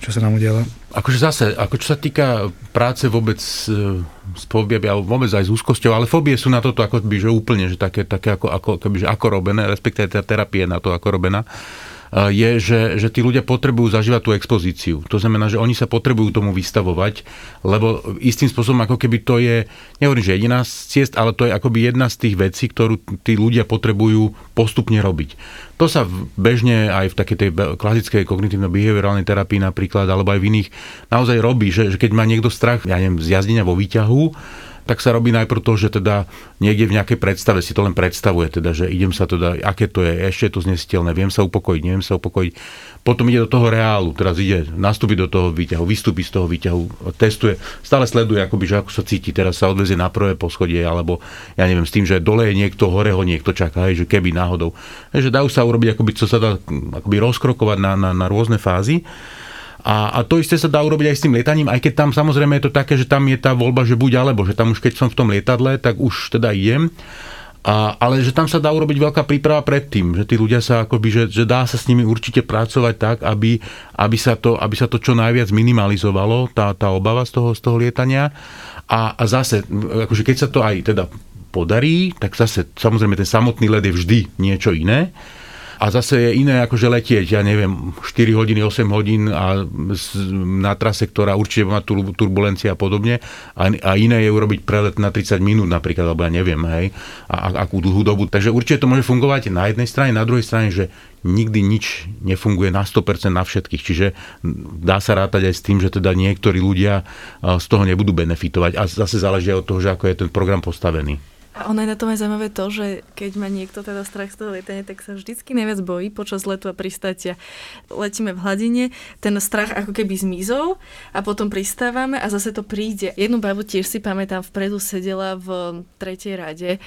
čo sa nám udialo. Akože zase, ako čo sa týka práce vôbec e, s fóbiami, alebo vôbec aj s úzkosťou, ale fóbie sú na toto ako by, že úplne, že také, také ako, ako, keby, že ako robené, respektíve tá terapia je na to ako robená, e, je, že, že tí ľudia potrebujú zažívať tú expozíciu. To znamená, že oni sa potrebujú tomu vystavovať, lebo istým spôsobom ako keby to je, nehovorím, že jediná z ciest, ale to je akoby jedna z tých vecí, ktorú tí ľudia potrebujú postupne robiť. To sa bežne aj v takej tej klasickej kognitívno-behaviorálnej terapii napríklad, alebo aj v iných, naozaj robí, že, že keď má niekto strach, ja neviem, z jazdenia vo výťahu, tak sa robí najprv to, že teda niekde v nejakej predstave si to len predstavuje, teda, že idem sa teda, aké to je, ešte je to znesiteľné, viem sa upokojiť, neviem sa upokojiť. Potom ide do toho reálu, teraz ide nastúpiť do toho výťahu, vystúpi z toho výťahu, testuje, stále sleduje, akoby, že ako sa cíti, teraz sa odvezie na prvé poschodie, alebo ja neviem, s tým, že dole je niekto, hore ho niekto čaká, hej, že keby náhodou. Hej, že sa urobiť, akoby, co sa dá akoby rozkrokovať na, na, na rôzne fázy. A, a to isté sa dá urobiť aj s tým lietaním, aj keď tam samozrejme je to také, že tam je tá voľba, že buď alebo, že tam už keď som v tom lietadle, tak už teda idem. A, ale že tam sa dá urobiť veľká príprava predtým, že tí ľudia sa akoby, že, že dá sa s nimi určite pracovať tak, aby, aby, sa, to, aby sa to čo najviac minimalizovalo, tá, tá obava z toho, z toho lietania. A, a zase, akože keď sa to aj teda podarí, tak zase samozrejme ten samotný led je vždy niečo iné a zase je iné akože letieť, ja neviem, 4 hodiny, 8 hodín a na trase, ktorá určite má turbulencia a podobne a, iné je urobiť prelet na 30 minút napríklad, alebo ja neviem, hej, a, akú dlhú dobu. Takže určite to môže fungovať na jednej strane, na druhej strane, že nikdy nič nefunguje na 100% na všetkých. Čiže dá sa rátať aj s tým, že teda niektorí ľudia z toho nebudú benefitovať a zase záleží od toho, že ako je ten program postavený. A ono je na tom aj zaujímavé to, že keď má niekto teda strach z toho lietania, tak sa vždycky najviac bojí počas letu a pristátia. Letíme v hladine, ten strach ako keby zmizol a potom pristávame a zase to príde. Jednu babu tiež si pamätám, vpredu sedela v tretej rade. E,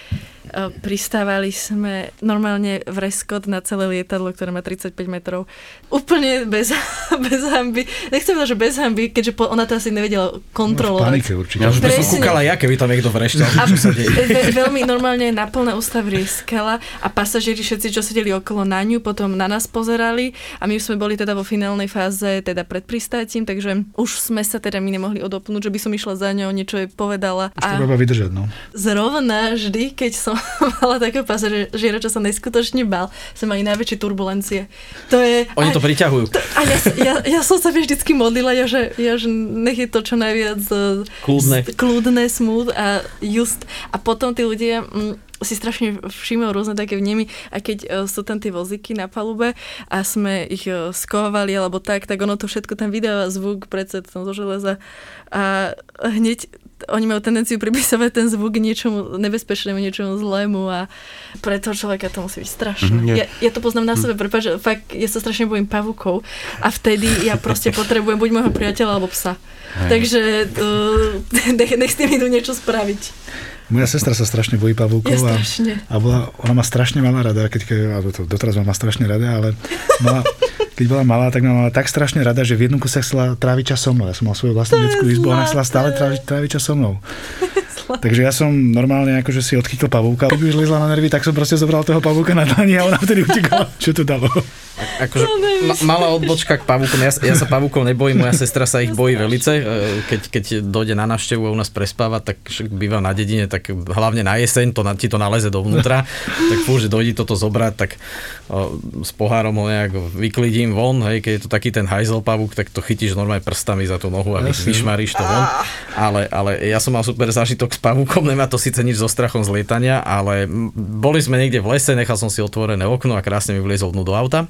pristávali sme normálne v reskot na celé lietadlo, ktoré má 35 metrov. Úplne bez, bez hamby. Nechcem povedať, že bez hamby, keďže ona to asi nevedela kontrolovať. No, v panike určite. Ja už by som kúkala ja, keby tam niekto vrešťal, čo sa deje veľmi normálne na plné ústa vrieskala a pasažieri všetci, čo sedeli okolo na ňu, potom na nás pozerali a my sme boli teda vo finálnej fáze teda pred pristátím, takže už sme sa teda my nemohli odopnúť, že by som išla za ňou, niečo jej povedala. A treba vydržať, no. Zrovna vždy, keď som mala takého pasažiera, čo sa neskutočne bal, sme mali najväčšie turbulencie. To je... Oni to priťahujú. To, a ja, ja, ja, som sa vždycky modlila, ja, že, ja, že nech je to čo najviac e, kľudné, kľudné smooth a just. A potom tí ľudia mm, si strašne všimol rôzne také vnemy, a keď uh, sú tam tie vozíky na palube a sme ich uh, skovali alebo tak, tak ono to všetko tam vydáva zvuk predsa zo železa a hneď oni majú tendenciu pripisovať ten zvuk niečomu nebezpečnému, niečomu zlému a pre toho človeka to musí byť strašné. Mm, ja, ja to poznám na sebe, prepáč, fakt, ja sa strašne bojím pavukov a vtedy ja proste potrebujem buď môjho priateľa alebo psa. Hej. Takže uh, nech, nech s tým idú niečo spraviť. Moja sestra sa strašne bojí pavúkov ja a, a bola, ona má strašne malá rada, keď, alebo to, doteraz má strašne rada, ale mala, keď bola malá, tak ma mala tak strašne rada, že v jednom kuse chcela tráviť čas so mnou. Ja som mal svoju vlastnú detskú izbu a ona chcela stále tráviť, tráviť čas so mnou. Takže ja som normálne akože si odchytil pavúka. Keď už lezla na nervy, tak som proste zobral toho pavúka na dlani a ona vtedy utekala. Čo to dalo? Akože ma, malá odbočka k pavúkom. Ja, ja sa pavúkov nebojím, moja sestra sa ich bojí velice. E, keď, keď dojde na návštevu a u nás prespáva, tak býva na dedine, tak hlavne na jeseň to, ti to naleze dovnútra. tak fú, že dojde toto zobrať, tak o, s pohárom ho nejak vyklidím von. Hej, keď je to taký ten hajzel pavúk, tak to chytíš normálne prstami za tú nohu a vyšmaríš to von. Ale, ale ja som mal super zážitok s pavúkom, nemá to síce nič so strachom z lietania, ale boli sme niekde v lese, nechal som si otvorené okno a krásne mi vliezol dnu do auta.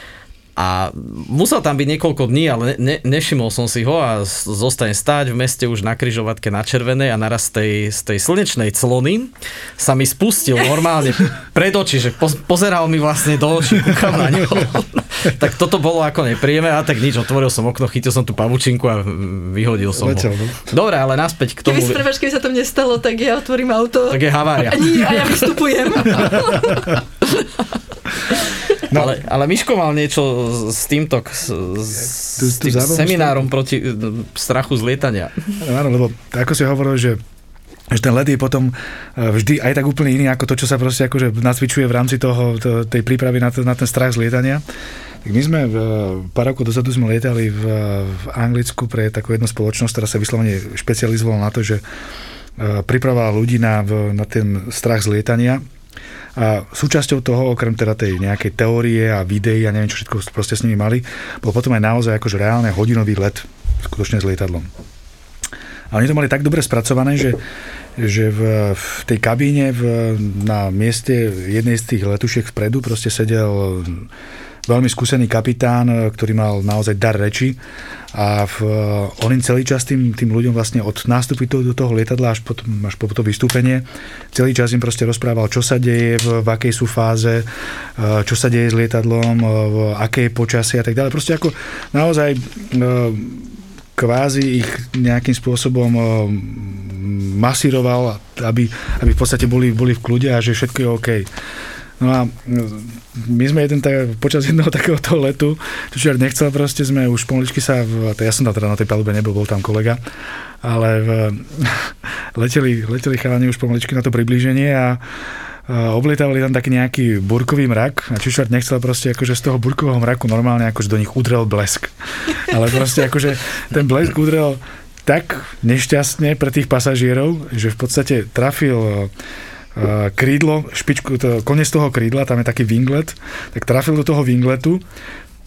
A musel tam byť niekoľko dní, ale ne, nevšimol som si ho a zostane stáť v meste už na kryžovatke na červenej a naraz z tej, z tej slnečnej clony sa mi spustil normálne pred oči, že po, pozeral mi vlastne do očí, kúkal na ňo. tak toto bolo ako nepríjemné a tak nič, otvoril som okno, chytil som tú pavučinku a vyhodil som Letel, ho. No. Dobre, ale naspäť k tomu. Keby, prepáč, keby sa to nestalo, tak ja otvorím auto. Tak je havária. A, nie, a ja vystupujem. No. Ale, ale Miško mal niečo s týmto, s, s tu, tu tým seminárom proti strachu z lietania. Áno, lebo ako si hovoril, že že ten let je potom e, vždy aj tak úplne iný ako to, čo sa proste akože nacvičuje v rámci toho, to, tej prípravy na, to, na ten strach z lietania. Tak my sme v, pár rokov dozadu sme lietali v, v Anglicku pre takú jednu spoločnosť, ktorá sa vyslovene špecializovala na to, že e, pripravovala ľudí na, na ten strach z lietania a súčasťou toho, okrem teda tej nejakej teórie a videí a neviem, čo všetko proste s nimi mali, bol potom aj naozaj akože reálne hodinový let skutočne s lietadlom. A oni to mali tak dobre spracované, že, že v, v tej kabíne v, na mieste jednej z tých letušiek vpredu proste sedel veľmi skúsený kapitán, e, ktorý mal naozaj dar reči a v, on im celý čas tým, tým ľuďom vlastne od nástupy do, do toho lietadla až, potom, až po to vystúpenie, celý čas im proste rozprával, čo sa deje, v, v akej sú fáze, čo sa deje s lietadlom, v akej počasie a tak ďalej. Proste ako naozaj kvázi ich nejakým spôsobom masíroval, aby, aby v podstate boli, boli v kľude a že všetko je OK. No a my sme jeden tak, počas jedného takéhoto letu, čo nechcel, proste sme už pomaličky sa, ja som tam teda na tej palube nebol, bol tam kolega, ale v, leteli, leteli chalani už pomaličky na to priblíženie a oblietávali tam taký nejaký burkový mrak a Čišvart nechcel proste akože z toho burkového mraku normálne akože do nich udrel blesk. Ale proste akože ten blesk udrel tak nešťastne pre tých pasažierov, že v podstate trafil krídlo, špičku, to, koniec toho krídla, tam je taký winglet, tak trafil do toho wingletu,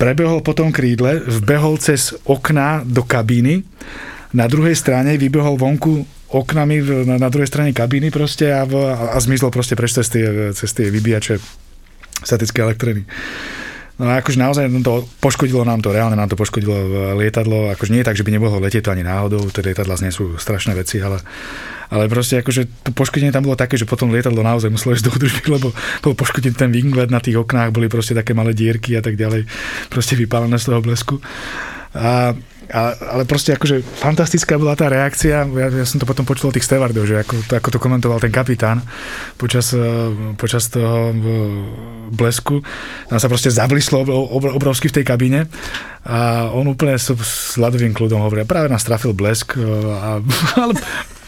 prebehol po tom krídle, vbehol cez okná do kabíny, na druhej strane vybehol vonku oknami na, na druhej strane kabíny proste a, a, a zmizlo proste preč cez tie, cez tie vybíjače statické elektriny. No a akože naozaj to poškodilo nám to, reálne nám to poškodilo lietadlo, akože nie je tak, že by nemohlo letieť to ani náhodou, tie lietadla nie sú strašné veci, ale, ale proste akože to poškodenie tam bolo také, že potom lietadlo naozaj muselo ísť do údržby, lebo bol poškodený ten winglet na tých oknách, boli proste také malé dierky a tak ďalej, proste vypálené z toho blesku. A ale, proste akože fantastická bola tá reakcia, ja, ja som to potom počul od tých stevardov, že ako ako to komentoval ten kapitán počas, eh, počas toho eh, blesku. Tam sa proste zablislo obrovsky v tej kabíne a on úplne s, s ľadovým kľudom hovorí, práve nás trafil blesk, eh, a, ale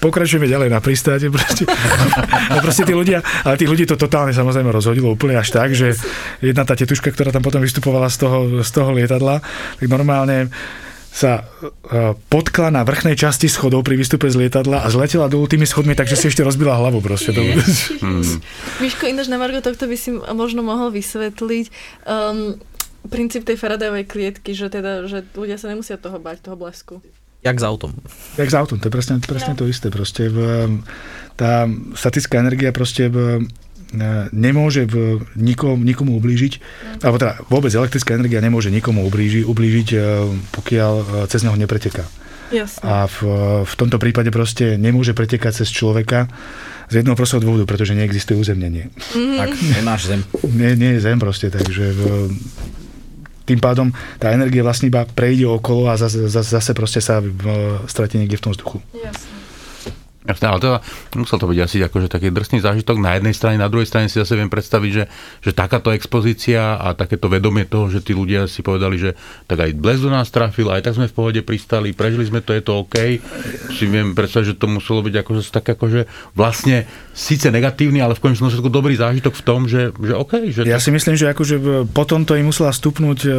pokračujeme ďalej na pristáte. Proste, no proste tí ľudia, ale tých ľudí to totálne samozrejme rozhodilo úplne až tak, že jedna tá tetuška, ktorá tam potom vystupovala z toho, z toho lietadla, tak normálne sa e, potkla na vrchnej časti schodov pri výstupe z lietadla a zletela dolu tými schodmi, takže si ešte rozbila hlavu proste. To... Hmm. Miško, ináč na Margo tohto by si možno mohol vysvetliť. Um, princíp tej Faradayovej klietky, že teda, že ľudia sa nemusia toho bať, toho blesku. Jak s autom. Jak s autom, to je presne, presne no. to isté. Proste v, tá statická energia proste v, nemôže v nikom, nikomu ublížiť, alebo teda vôbec elektrická energia nemôže nikomu ublíži, ublížiť, e, pokiaľ e, cez neho nepreteká. Jasne. A v, v tomto prípade proste nemôže pretekať cez človeka z jedného prostého dôvodu, pretože neexistuje uzemnenie. Mm-hmm. Tak, nemáš zem. Nie, nie je zem proste, takže v, tým pádom tá energia vlastne iba prejde okolo a zase, zase, zase proste sa stratí niekde v tom vzduchu. Jasne. Ale teda musel to byť asi akože taký drsný zážitok na jednej strane, na druhej strane si zase viem predstaviť, že, že takáto expozícia a takéto vedomie toho, že tí ľudia si povedali, že tak aj bles do nás trafil, aj tak sme v pohode pristali, prežili sme to, je to OK. Si viem predstaviť, že to muselo byť akože tak akože vlastne síce negatívny, ale v konečnom dôsledku dobrý zážitok v tom, že, že OK. Že ja si myslím, že akože potom to im musela stupnúť e,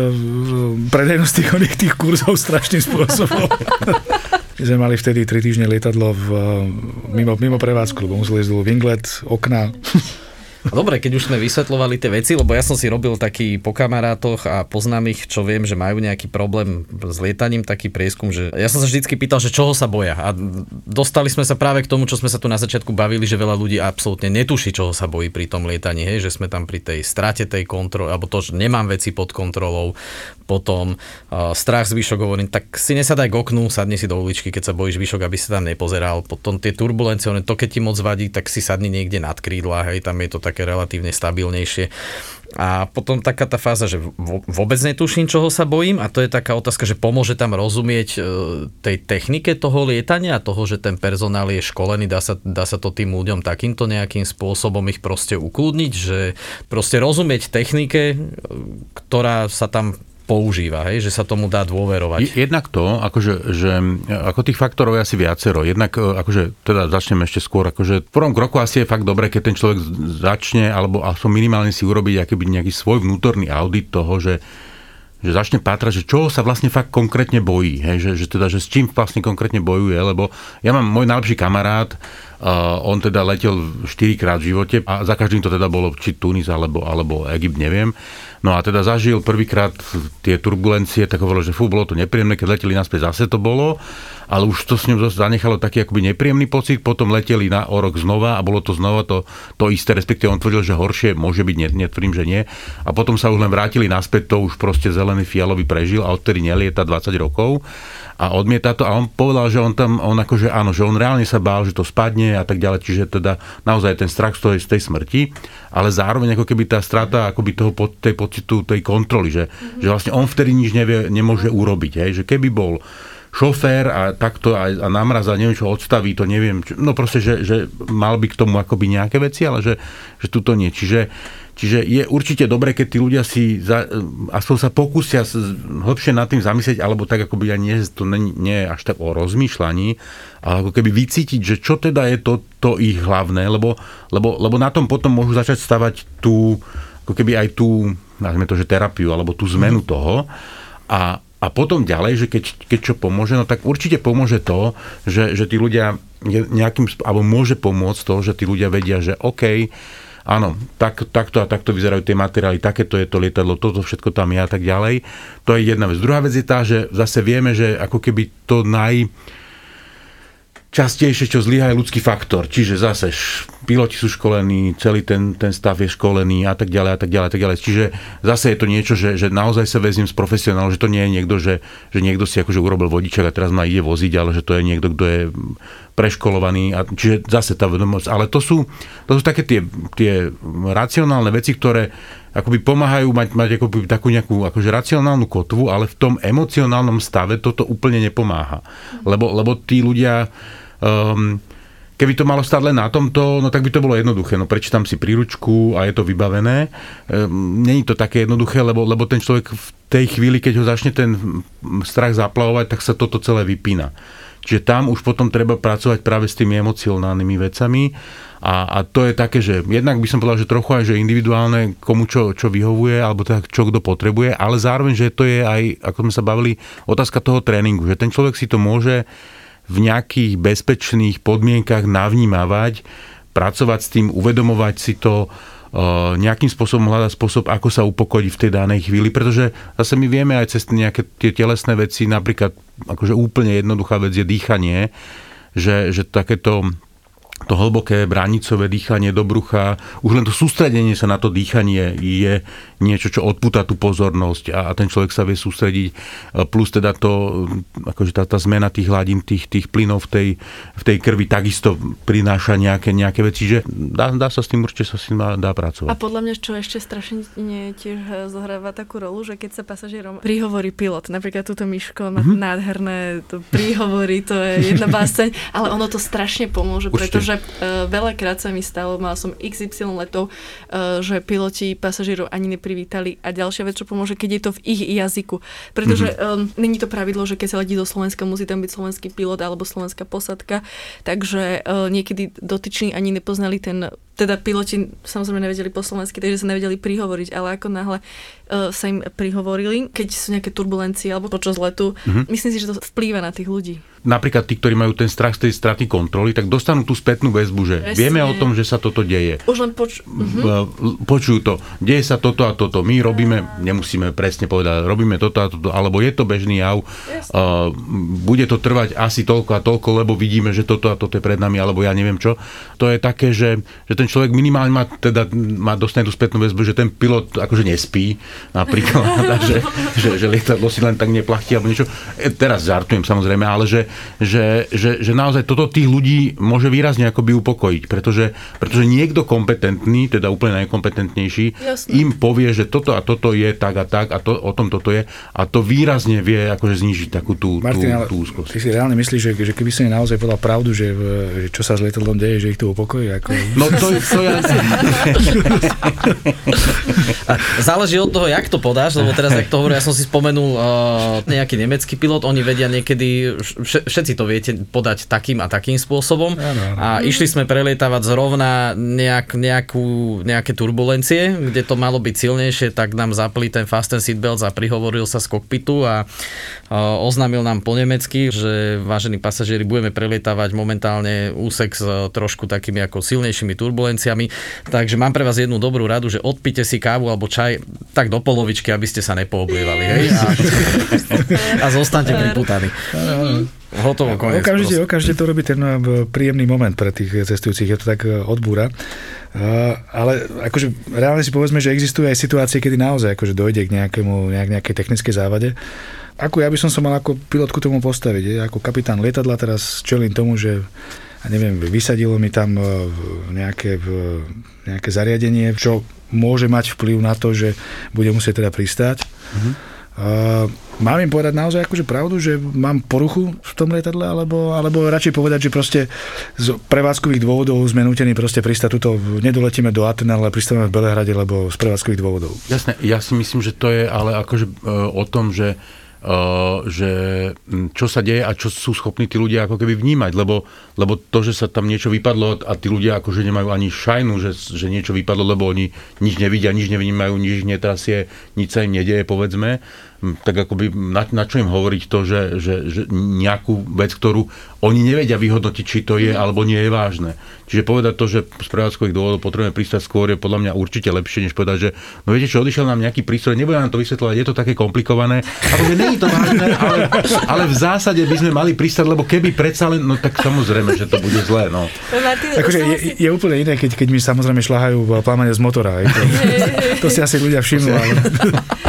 predajnosť tých, tých kurzov strašným spôsobom. My sme mali vtedy 3 týždne lietadlo v, mimo, mimo prevádzku, lebo museli ísť winglet, okna. Dobre, keď už sme vysvetľovali tie veci, lebo ja som si robil taký po kamarátoch a poznám ich, čo viem, že majú nejaký problém s lietaním, taký prieskum, že ja som sa vždycky pýtal, že čoho sa boja. A dostali sme sa práve k tomu, čo sme sa tu na začiatku bavili, že veľa ľudí absolútne netuší, čoho sa bojí pri tom lietaní, hej, že sme tam pri tej strate tej kontroly, alebo to, že nemám veci pod kontrolou, potom uh, strach z výšok, hovorím, tak si nesadaj k oknu, sadni si do uličky, keď sa bojíš výšok, aby si tam nepozeral, potom tie turbulencie, to keď ti moc vadí, tak si sadni niekde nad krídla, hej, tam je to tak také relatívne stabilnejšie. A potom taká tá fáza, že vôbec netuším, čoho sa bojím a to je taká otázka, že pomôže tam rozumieť e, tej technike toho lietania a toho, že ten personál je školený, dá sa, dá sa to tým ľuďom takýmto nejakým spôsobom ich proste ukludniť, že proste rozumieť technike, e, ktorá sa tam používa, hej, že sa tomu dá dôverovať. Jednak to, akože, že, ako tých faktorov je asi viacero. Jednak, e, akože, teda začneme ešte skôr, akože v prvom kroku asi je fakt dobre, keď ten človek začne, alebo aspoň minimálne si urobiť akýby nejaký svoj vnútorný audit toho, že že začne pátrať, že čo sa vlastne fakt konkrétne bojí, hej, že, že, teda, že s čím vlastne konkrétne bojuje, lebo ja mám môj najlepší kamarát, uh, on teda letel 4 krát v živote a za každým to teda bolo či Tunis alebo, alebo Egypt, neviem. No a teda zažil prvýkrát tie turbulencie, tak hovoril, že fú, bolo to nepríjemné, keď leteli naspäť, zase to bolo. Ale už to s ňou zanechalo taký akoby nepríjemný pocit, potom leteli na rok znova a bolo to znova to, to isté, respektíve on tvrdil, že horšie môže byť, netvrdím, že nie. A potom sa už len vrátili naspäť, to už proste zelený fialový prežil a odtedy nelieta 20 rokov a odmieta to. A on povedal, že on tam, on akože áno, že on reálne sa bál, že to spadne a tak ďalej, čiže teda naozaj ten strach z tej, z tej smrti, ale zároveň ako keby tá strata akoby toho, tej pocitu, tej kontroly, že, mm-hmm. že vlastne on vtedy nič nevie, nemôže urobiť, hej, že keby bol šofér a takto a, a namraz a neviem čo odstaví, to neviem, čo, no proste, že, že mal by k tomu akoby nejaké veci, ale že, že tuto nie. Čiže Čiže je určite dobré, keď tí ľudia si za, aspoň sa pokúsia hlbšie nad tým zamyslieť, alebo tak ako by nie, to nie, nie je až tak o rozmýšľaní, ale ako keby vycítiť, že čo teda je to, to ich hlavné, lebo, lebo, lebo na tom potom môžu začať stavať tú, ako keby aj tú, nazvime to, že terapiu, alebo tú zmenu mm. toho. A, a potom ďalej, že keď, keď čo pomôže, no tak určite pomôže to, že, že tí ľudia nejakým, alebo môže pomôcť to, že tí ľudia vedia, že OK, áno, tak, takto a takto vyzerajú tie materiály, takéto je to lietadlo, toto všetko tam je a tak ďalej. To je jedna vec. Druhá vec je tá, že zase vieme, že ako keby to naj častejšie, čo zlyha, je ľudský faktor. Čiže zase piloti sú školení, celý ten, ten stav je školený a tak ďalej a tak ďalej a tak ďalej. Čiže zase je to niečo, že, že naozaj sa veziem s profesionálom, že to nie je niekto, že, že niekto si akože urobil vodičak a teraz ma ide voziť, ale že to je niekto, kto je preškolovaný. A, čiže zase tá vedomosť. Ale to sú, to sú také tie, tie racionálne veci, ktoré akoby pomáhajú mať, mať akoby takú nejakú akože racionálnu kotvu, ale v tom emocionálnom stave toto úplne nepomáha. Lebo, lebo tí ľudia um, keby to malo stať len na tomto, no tak by to bolo jednoduché. No prečítam si príručku a je to vybavené. Um, Není to také jednoduché, lebo, lebo ten človek v tej chvíli, keď ho začne ten strach zaplavovať, tak sa toto celé vypína. Čiže tam už potom treba pracovať práve s tými emocionálnymi vecami a, a to je také, že jednak by som povedal, že trochu aj že individuálne, komu čo, čo vyhovuje, alebo tak čo kto potrebuje, ale zároveň, že to je aj, ako sme sa bavili, otázka toho tréningu, že ten človek si to môže v nejakých bezpečných podmienkach navnímavať, pracovať s tým, uvedomovať si to, nejakým spôsobom hľadať spôsob, ako sa upokojiť v tej danej chvíli, pretože zase my vieme aj cez nejaké tie telesné veci, napríklad akože úplne jednoduchá vec je dýchanie, že, že takéto to hlboké bránicové dýchanie do brucha, už len to sústredenie sa na to dýchanie je niečo, čo odpúta tú pozornosť a, a ten človek sa vie sústrediť. Plus teda to, akože tá, tá zmena tých hladín, tých, tých plynov v tej, v tej krvi takisto prináša nejaké, nejaké veci, že dá, dá sa s tým určite sa s tým dá, dá pracovať. A podľa mňa, čo ešte strašne tiež eh, zohráva takú rolu, že keď sa pasažierom prihovorí pilot, napríklad túto Miško má mm-hmm. nádherné to príhovory, to je jedna báseň, ale ono to strašne pomôže, pretože že uh, veľakrát sa mi stalo, mal som XY letov, uh, že piloti pasažierov ani neprivítali a ďalšia vec, čo pomôže, keď je to v ich jazyku. Pretože mm-hmm. um, není to pravidlo, že keď sa letí do Slovenska, musí tam byť slovenský pilot alebo slovenská posadka, takže uh, niekedy dotyční ani nepoznali ten teda piloti samozrejme nevedeli po slovensky, takže sa nevedeli prihovoriť, ale ako náhle uh, sa im prihovorili, keď sú nejaké turbulencie alebo počas letu, mm-hmm. myslím si, že to vplýva na tých ľudí napríklad tí, ktorí majú ten strach z tej straty kontroly, tak dostanú tú spätnú väzbu, že Presne. vieme o tom, že sa toto deje. Už len poč- uh-huh. počujú to, deje sa toto a toto, my robíme, nemusíme presne povedať, robíme toto a toto, alebo je to bežný jav, uh, bude to trvať asi toľko a toľko, lebo vidíme, že toto a toto je pred nami, alebo ja neviem čo. To je také, že, že ten človek minimálne má, teda, má dostane tú spätnú väzbu, že ten pilot akože nespí, napríklad, že, že, že lietadlo si len tak neplachtí, alebo niečo. E, teraz žartujem samozrejme, ale že, že, že, že naozaj toto tých ľudí môže výrazne akoby upokojiť, pretože, pretože niekto kompetentný, teda úplne najkompetentnejší, Jasne. im povie, že toto a toto je tak a tak a to, o tom toto je a to výrazne vie akože znižiť takú tú, Martin, tú, tú úzkosť. Ty si reálne myslíš, že, že keby si naozaj povedal pravdu, že, že čo sa s lietadlom deje, že ich to upokojí? Ako... No to, ja... Záleží od toho, jak to podáš, lebo teraz, jak to hovorí, ja som si spomenul uh, nejaký nemecký pilot, oni vedia niekedy, všetci to viete podať takým a takým spôsobom. Ano, ano. A išli sme prelietavať zrovna nejak, nejakú, nejaké turbulencie, kde to malo byť silnejšie, tak nám zapli ten fasten seatbelt a prihovoril sa z kokpitu a oznámil nám po nemecky, že vážení pasažieri, budeme prelietavať momentálne úsek s trošku takými ako silnejšími turbulenciami. Takže mám pre vás jednu dobrú radu, že odpite si kávu alebo čaj tak do polovičky, aby ste sa nepooblievali. Hej? A, a zostaňte priputaní. Hotovo, koniec. Okamžite, proste. okamžite to robí ten eh, príjemný moment pre tých cestujúcich, je to tak eh, odbúra. Uh, ale akože reálne si povedzme, že existujú aj situácie, kedy naozaj akože dojde k nejakému, nejak, nejakej technickej závade. Ako ja by som sa mal ako pilotku tomu postaviť, je? ako kapitán lietadla teraz čelím tomu, že a neviem, vysadilo mi tam eh, nejaké, eh, nejaké zariadenie, čo môže mať vplyv na to, že bude musieť teda pristáť. Uh, mám im povedať naozaj akože pravdu, že mám poruchu v tom lietadle, alebo, alebo radšej povedať, že proste z prevádzkových dôvodov sme nutení proste pristať tuto, nedoletíme do Aten, ale pristávame v Belehrade, lebo z prevádzkových dôvodov. Jasné, ja si myslím, že to je ale akože uh, o tom, že že m, čo sa deje a čo sú schopní tí ľudia ako keby vnímať, lebo, lebo to, že sa tam niečo vypadlo a tí ľudia akože nemajú ani šajnu, že, že niečo vypadlo, lebo oni nič nevidia, nič nevnímajú, nič netrasie, nič sa im nedieje, povedzme, m, tak akoby na, na čo im hovoriť to, že, že, že nejakú vec, ktorú oni nevedia vyhodnotiť, či to je alebo nie je vážne. Čiže povedať to, že z prevádzkových dôvodov potrebujeme pristať skôr, je podľa mňa určite lepšie, než povedať, že no viete čo, odišiel nám nejaký prístroj, nebudem nám to vysvetľovať, je to také komplikované, akože nie je to vážne, ale, ale v zásade by sme mali pristať, lebo keby predsa len, no tak samozrejme, že to bude zlé. No. Martin, Akože je, je úplne iné, keď, keď mi samozrejme šľahajú plamene z motora. aj To, to si asi ľudia všimnú. Ale...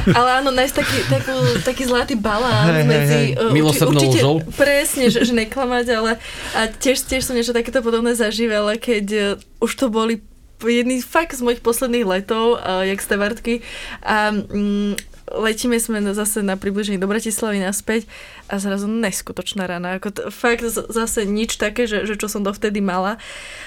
Ale áno, nájsť taký, takú, taký zlatý balán hej, medzi... hej. uh, Milosrdnou určite. Presne, že, že neklamať, ale a tiež, tiež som niečo takéto podobné zažívala, keď uh, už to boli jedný fakt z mojich posledných letov, uh, jak stevartky a mm, letíme sme zase na približení do Bratislavy naspäť a zrazu neskutočná rana. Ako t- fakt zase nič také, že, že čo som dovtedy mala.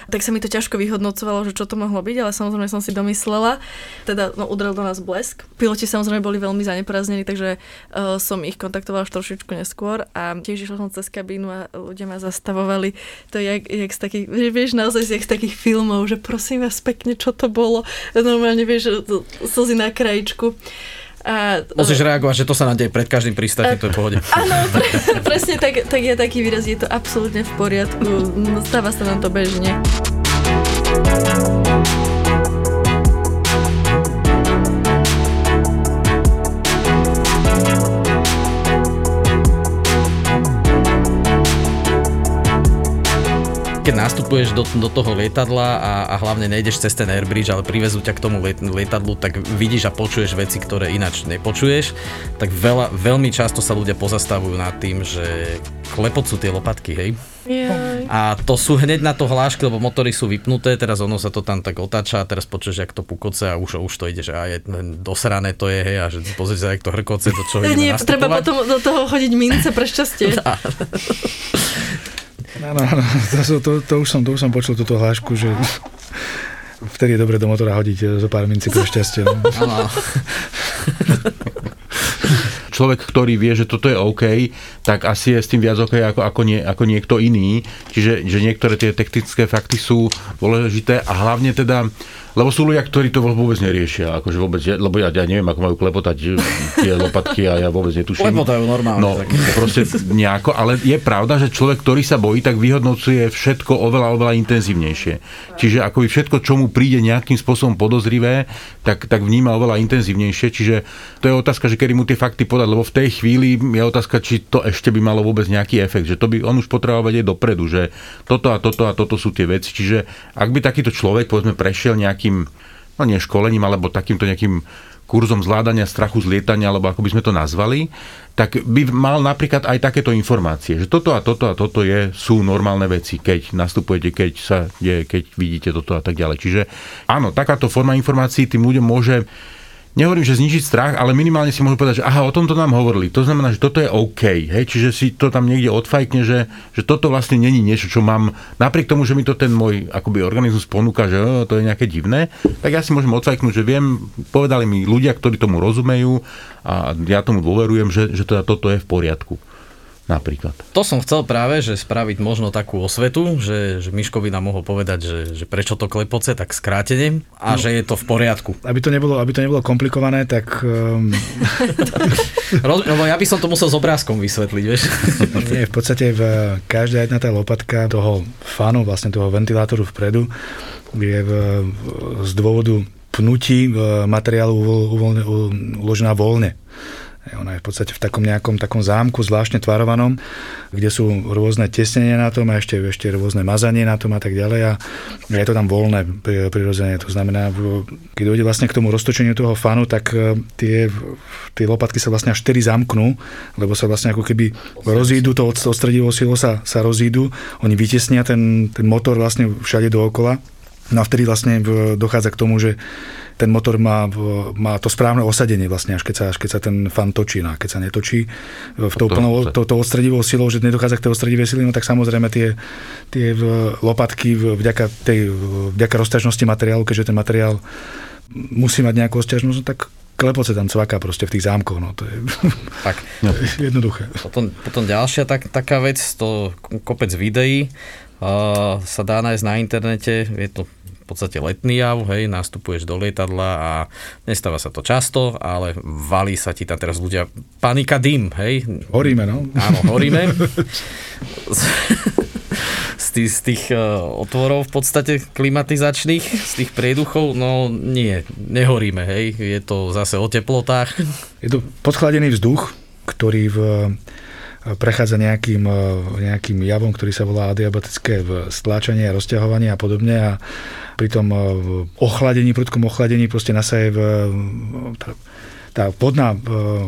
Tak sa mi to ťažko vyhodnocovalo, že čo to mohlo byť, ale samozrejme som si domyslela. Teda no, udrel do nás blesk. Piloti samozrejme boli veľmi zaneprázdnení, takže uh, som ich kontaktovala až trošičku neskôr a tiež išla som cez kabínu a ľudia ma zastavovali. To je jak, jak z takých, vieš, naozaj jak z takých filmov, že prosím vás pekne, čo to bolo. Normálne vieš, slzy na krajičku. A, Musíš reagovať, že to sa nám deje pred každým pristátim, to je v pohode. Áno, pre, presne tak, tak je taký výraz, je to absolútne v poriadku, no, stáva sa nám to bežne. Keď nastupuješ do, do toho lietadla a, a hlavne nejdeš cez ten airbridge, ale privezú ťa k tomu liet, lietadlu, tak vidíš a počuješ veci, ktoré ináč nepočuješ, tak veľa, veľmi často sa ľudia pozastavujú nad tým, že klepocú tie lopatky, hej? Jaj. A to sú hneď na to hlášky, lebo motory sú vypnuté, teraz ono sa to tam tak otáča a teraz počuješ, jak to pukoce a už, už to ide, že aj dosrané to je, hej, a že pozri sa, jak to hrkoce, to čo ideme Nie, treba potom do toho hodiť mince pre šťastie. Áno, áno, to, to, to, už som, to už som počul túto hlášku, že vtedy je dobre do motora hodiť eh, zo pár minci pre šťastie. Človek, ktorý vie, že toto je OK, tak asi je s tým viac OK ako, ako, nie, ako niekto iný. Čiže že niektoré tie technické fakty sú dôležité a hlavne teda, lebo sú ľudia, ktorí to vôbec neriešia. Akože vôbec, lebo ja, ja neviem, ako majú klepotať tie lopatky a ja vôbec netuším. Klepotajú normálne, No, tak. proste nejako, ale je pravda, že človek, ktorý sa bojí, tak vyhodnocuje všetko oveľa, oveľa intenzívnejšie. Čiže akoby všetko, čo mu príde nejakým spôsobom podozrivé, tak, tak vníma oveľa intenzívnejšie. Čiže to je otázka, že kedy mu tie fakty podať, lebo v tej chvíli je otázka, či to ešte by malo vôbec nejaký efekt, že to by on už potreboval vedieť dopredu, že toto a toto a toto sú tie veci. Čiže ak by takýto človek, povedzme, prešiel nejakým, no nie školením, alebo takýmto nejakým kurzom zvládania strachu z lietania, alebo ako by sme to nazvali, tak by mal napríklad aj takéto informácie, že toto a toto a toto je, sú normálne veci, keď nastupujete, keď sa je, keď vidíte toto a tak ďalej. Čiže áno, takáto forma informácií tým ľuďom môže Nehovorím, že znižiť strach, ale minimálne si môžu povedať, že aha, o tomto nám hovorili. To znamená, že toto je OK. Hej? Čiže si to tam niekde odfajkne, že, že toto vlastne není niečo, čo mám, napriek tomu, že mi to ten môj akoby organizmus ponúka, že oh, to je nejaké divné, tak ja si môžem odfajknúť, že viem, povedali mi ľudia, ktorí tomu rozumejú a ja tomu dôverujem, že, že teda toto je v poriadku. Napríklad. To som chcel práve, že spraviť možno takú osvetu, že, že Miškovi nám mohol povedať, že, že prečo to klepoce, tak skrátene a že je to v poriadku. Aby to nebolo, aby to nebolo komplikované, tak um, Roz, lebo ja by som to musel s obrázkom vysvetliť, vieš. nie, v podstate v, každá jedna tá lopatka toho fanu, vlastne toho ventilátoru vpredu, je v, z dôvodu pnutí materiálu uložená voľne. Ona je v podstate v takom nejakom takom zámku zvláštne tvarovanom, kde sú rôzne tesnenia na tom a ešte, ešte rôzne mazanie na tom a tak ďalej a je to tam voľné pri- prirodzene. To znamená, keď dojde vlastne k tomu roztočeniu toho fanu, tak e, tie, tie lopatky sa vlastne až 4 zamknú, lebo sa vlastne ako keby rozídu, to od- odstredivo silo sa, sa rozídu, oni vytesnia ten, ten motor vlastne všade dookola No a vtedy vlastne v- dochádza k tomu, že ten motor má, v- má to správne osadenie vlastne, až keď sa, až keď sa ten fan točí. No a keď sa netočí v tou to- plnou, to- to, odstredivou silou, že nedochádza k tej odstredivej sily, no tak samozrejme tie, tie lopatky v- vďaka, tej, vďaka rozťažnosti materiálu, keďže ten materiál musí mať nejakú rozťažnosť, no tak klepoce tam cvaká proste v tých zámkoch. No, to je Tak, jednoduché. potom, potom ďalšia tak, taká vec, to kopec videí uh, sa dá nájsť na internete, je to podstate letný jav, hej, nastupuješ do lietadla a nestáva sa to často, ale valí sa ti tam teraz ľudia, panika dym, hej, Horíme, no. Áno, horíme. Z, tých, z tých uh, otvorov v podstate klimatizačných, z tých prieduchov, no nie, nehoríme, hej. Je to zase o teplotách. Je to podchladený vzduch, ktorý v, prechádza nejakým, e, nejakým javom, ktorý sa volá adiabatické stláčanie a rozťahovanie a podobne a pri tom e, ochladení, prudkom ochladení proste nasaje v, tá, tá vodná, e,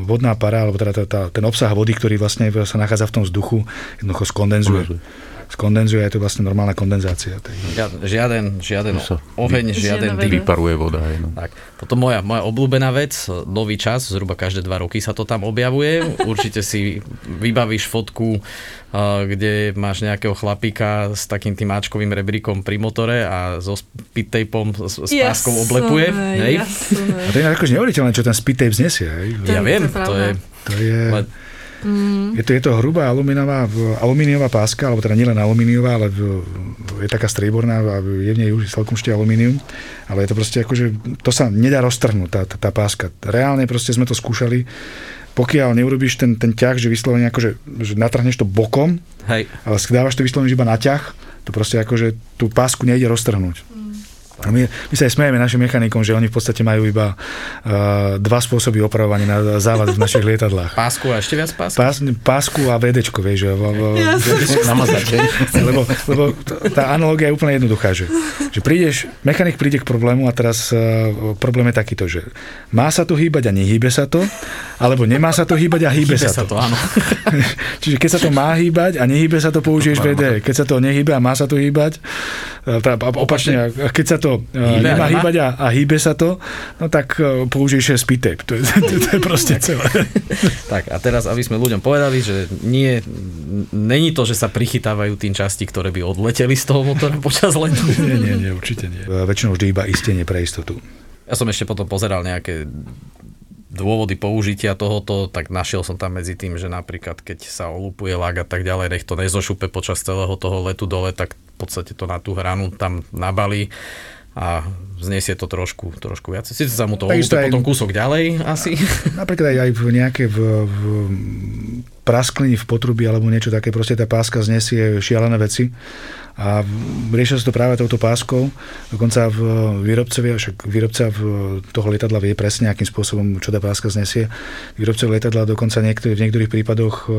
vodná para, alebo teda tá, tá, ten obsah vody, ktorý vlastne sa nachádza v tom vzduchu, jednoducho skondenzuje. Skondenzuje, je to vlastne normálna kondenzácia. tej- Žia- Žiaden, žiaden oheň, žiaden dym. Vyparuje voda. Aj, no. Tak, potom moja, moja obľúbená vec, nový čas, zhruba každé dva roky sa to tam objavuje. Určite si vybavíš fotku, kde máš nejakého chlapíka s takým tým áčkovým rebríkom pri motore a so speed tapom s, s páskou oblepuje. Hej? A to je akože neuveriteľné, čo ten speed tape znesie. Hej. Ja To- viem, to je to je... To je... To, je to hrubá alumíniová, v- alumíniová páska, alebo teda nielen alumíniová, ale v, je taká strieborná a je v nej už celkom ešte alumínium, ale je to proste ako, že to sa nedá roztrhnúť, tá, tá, tá páska. Reálne proste sme to skúšali, pokiaľ neurobíš ten, ten ťah, že vyslovene ako, že, že natrhneš to bokom, Hej, ale dávaš to vyslovene iba na ťah, to proste ako, že tú pásku nejde roztrhnúť. A my, my sa aj smejeme našim mechanikom, že oni v podstate majú iba uh, dva spôsoby opravovania na závad v našich lietadlách. pásku a ešte viac pásku? Pás, pásku a VDčko, vieš, že, v, v, hej? lebo, lebo tá analogia je úplne jednoduchá, že, že prídeš, mechanik príde k problému a teraz uh, problém je takýto, že má sa to hýbať a nehýbe sa to, alebo nemá sa to hýbať a hýbe, Hýbe sa, sa to, áno. Čiže keď sa to má hýbať a nehýbe sa to, použiješ VD. Keď sa to nehýbe a má sa to hýbať, e, tá, a- opačne, keď sa to e, Hýbe nemá hýbať a, a hýbe sa to, no tak e, použiješ speed tape. To je, to, to je proste celé. Tak a teraz, aby sme ľuďom povedali, že nie, není to, že sa prichytávajú tým časti, ktoré by odleteli z toho motora počas letu. Nie, nie, nie, určite nie. E, Väčšinou vždy iba istenie pre istotu. Ja som ešte potom pozeral nejaké dôvody použitia tohoto, tak našiel som tam medzi tým, že napríklad keď sa olupuje lag a tak ďalej, nech to nezošupe počas celého toho letu dole, tak v podstate to na tú hranu tam nabalí a znesie to trošku, trošku viac. Sice sa mu to aj- potom kúsok ďalej asi. Napríklad aj, aj v nejaké v, v praskliny v potrubi alebo niečo také, proste tá páska znesie šialené veci a riešia sa to práve touto páskou. Dokonca v výrobcovia, však výrobca v toho lietadla vie presne, akým spôsobom čo tá páska znesie. Výrobcovia lietadla dokonca niektorý, v niektorých prípadoch e,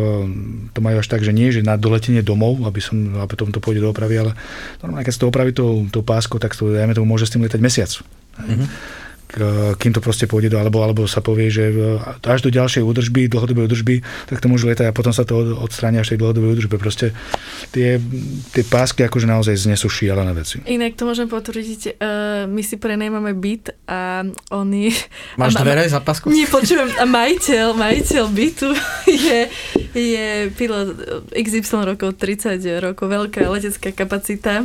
to majú až tak, že nie, že na doletenie domov, aby som, a potom to pôjde do opravy, ale normálne, keď sa to opraví tou, tou páskou, tak to, dajme tomu, môže s tým lietať mesiac. Mm-hmm kým to proste pôjde do, alebo, alebo sa povie, že e, až do ďalšej údržby, dlhodobej údržby, tak to môže lietať a potom sa to od- odstráni až tej dlhodobej údržbe. Proste tie, tie pásky akože naozaj znesú šialené veci. Inak to môžem potvrdiť, uh, my si prenajmame byt a oni... Máš a, ma- dvere za pasku? Nie, počujem, a majiteľ, majiteľ bytu je, je pilot XY rokov, 30 rokov, veľká letecká kapacita.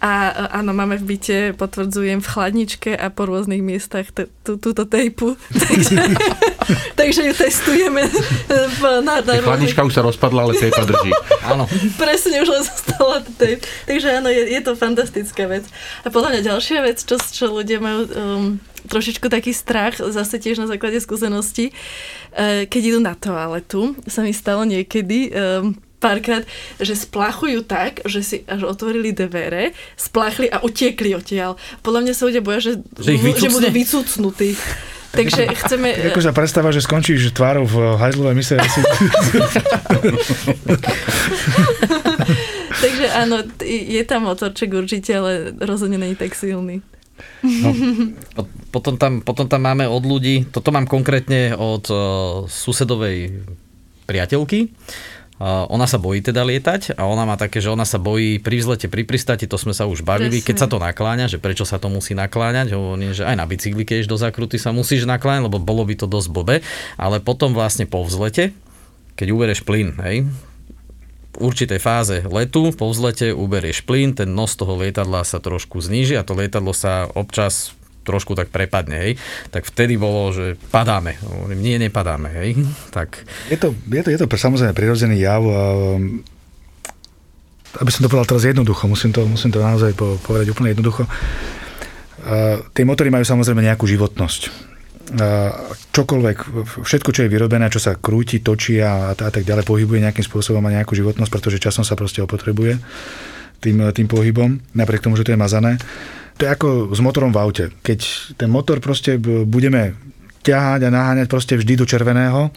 A e, áno, máme v byte, potvrdzujem, v chladničke a po rôznych miestach t- tú- túto tejpu. Takže, takže ju testujeme v, na, chladnička už sa rozpadla, ale tejpa drží. Áno. Presne, už len zostala tape. Takže áno, je, je to fantastická vec. A podľa mňa ďalšia vec, čo, čo ľudia majú um, trošičku taký strach, zase tiež na základe skúsenosti, uh, keď idú na toaletu, sa mi stalo niekedy, um, párkrát, že splachujú tak, že si až otvorili dvere, splachli a utiekli odtiaľ. Podľa mňa sa ľudia boja, že, Že ich že budú vycucne? vycucnutí. Takže chceme... Ako sa predstava, že skončíš tvárou v hajzlovej mise. Asi... Takže áno, je tam motorček určite, ale rozhodne není tak silný. No. Potom, tam, potom tam máme od ľudí, toto mám konkrétne od uh, susedovej priateľky, Uh, ona sa bojí teda lietať a ona má také, že ona sa bojí pri vzlete, pri pristati, to sme sa už bavili, Presne. keď sa to nakláňa, že prečo sa to musí nakláňať, hovorím, že aj na bicykli, keď do zakruty sa musíš nakláňať, lebo bolo by to dosť bobe, ale potom vlastne po vzlete, keď ubereš plyn, hej, v určitej fáze letu, po vzlete uberieš plyn, ten nos toho lietadla sa trošku zníži a to lietadlo sa občas trošku tak prepadne, hej, tak vtedy bolo, že padáme. Hovorím, nie, nepadáme, hej. Tak... Je, to, je, to, je to samozrejme prirodzený jav a aby som to povedal teraz jednoducho, musím to, musím to naozaj povedať úplne jednoducho. Tie motory majú samozrejme nejakú životnosť. Čokoľvek, všetko, čo je vyrobené, čo sa krúti, točí a, a tak ďalej, pohybuje nejakým spôsobom a nejakú životnosť, pretože časom sa proste opotrebuje tým, tým pohybom, napriek tomu, že to je mazané to je ako s motorom v aute. Keď ten motor proste budeme ťahať a naháňať proste vždy do červeného,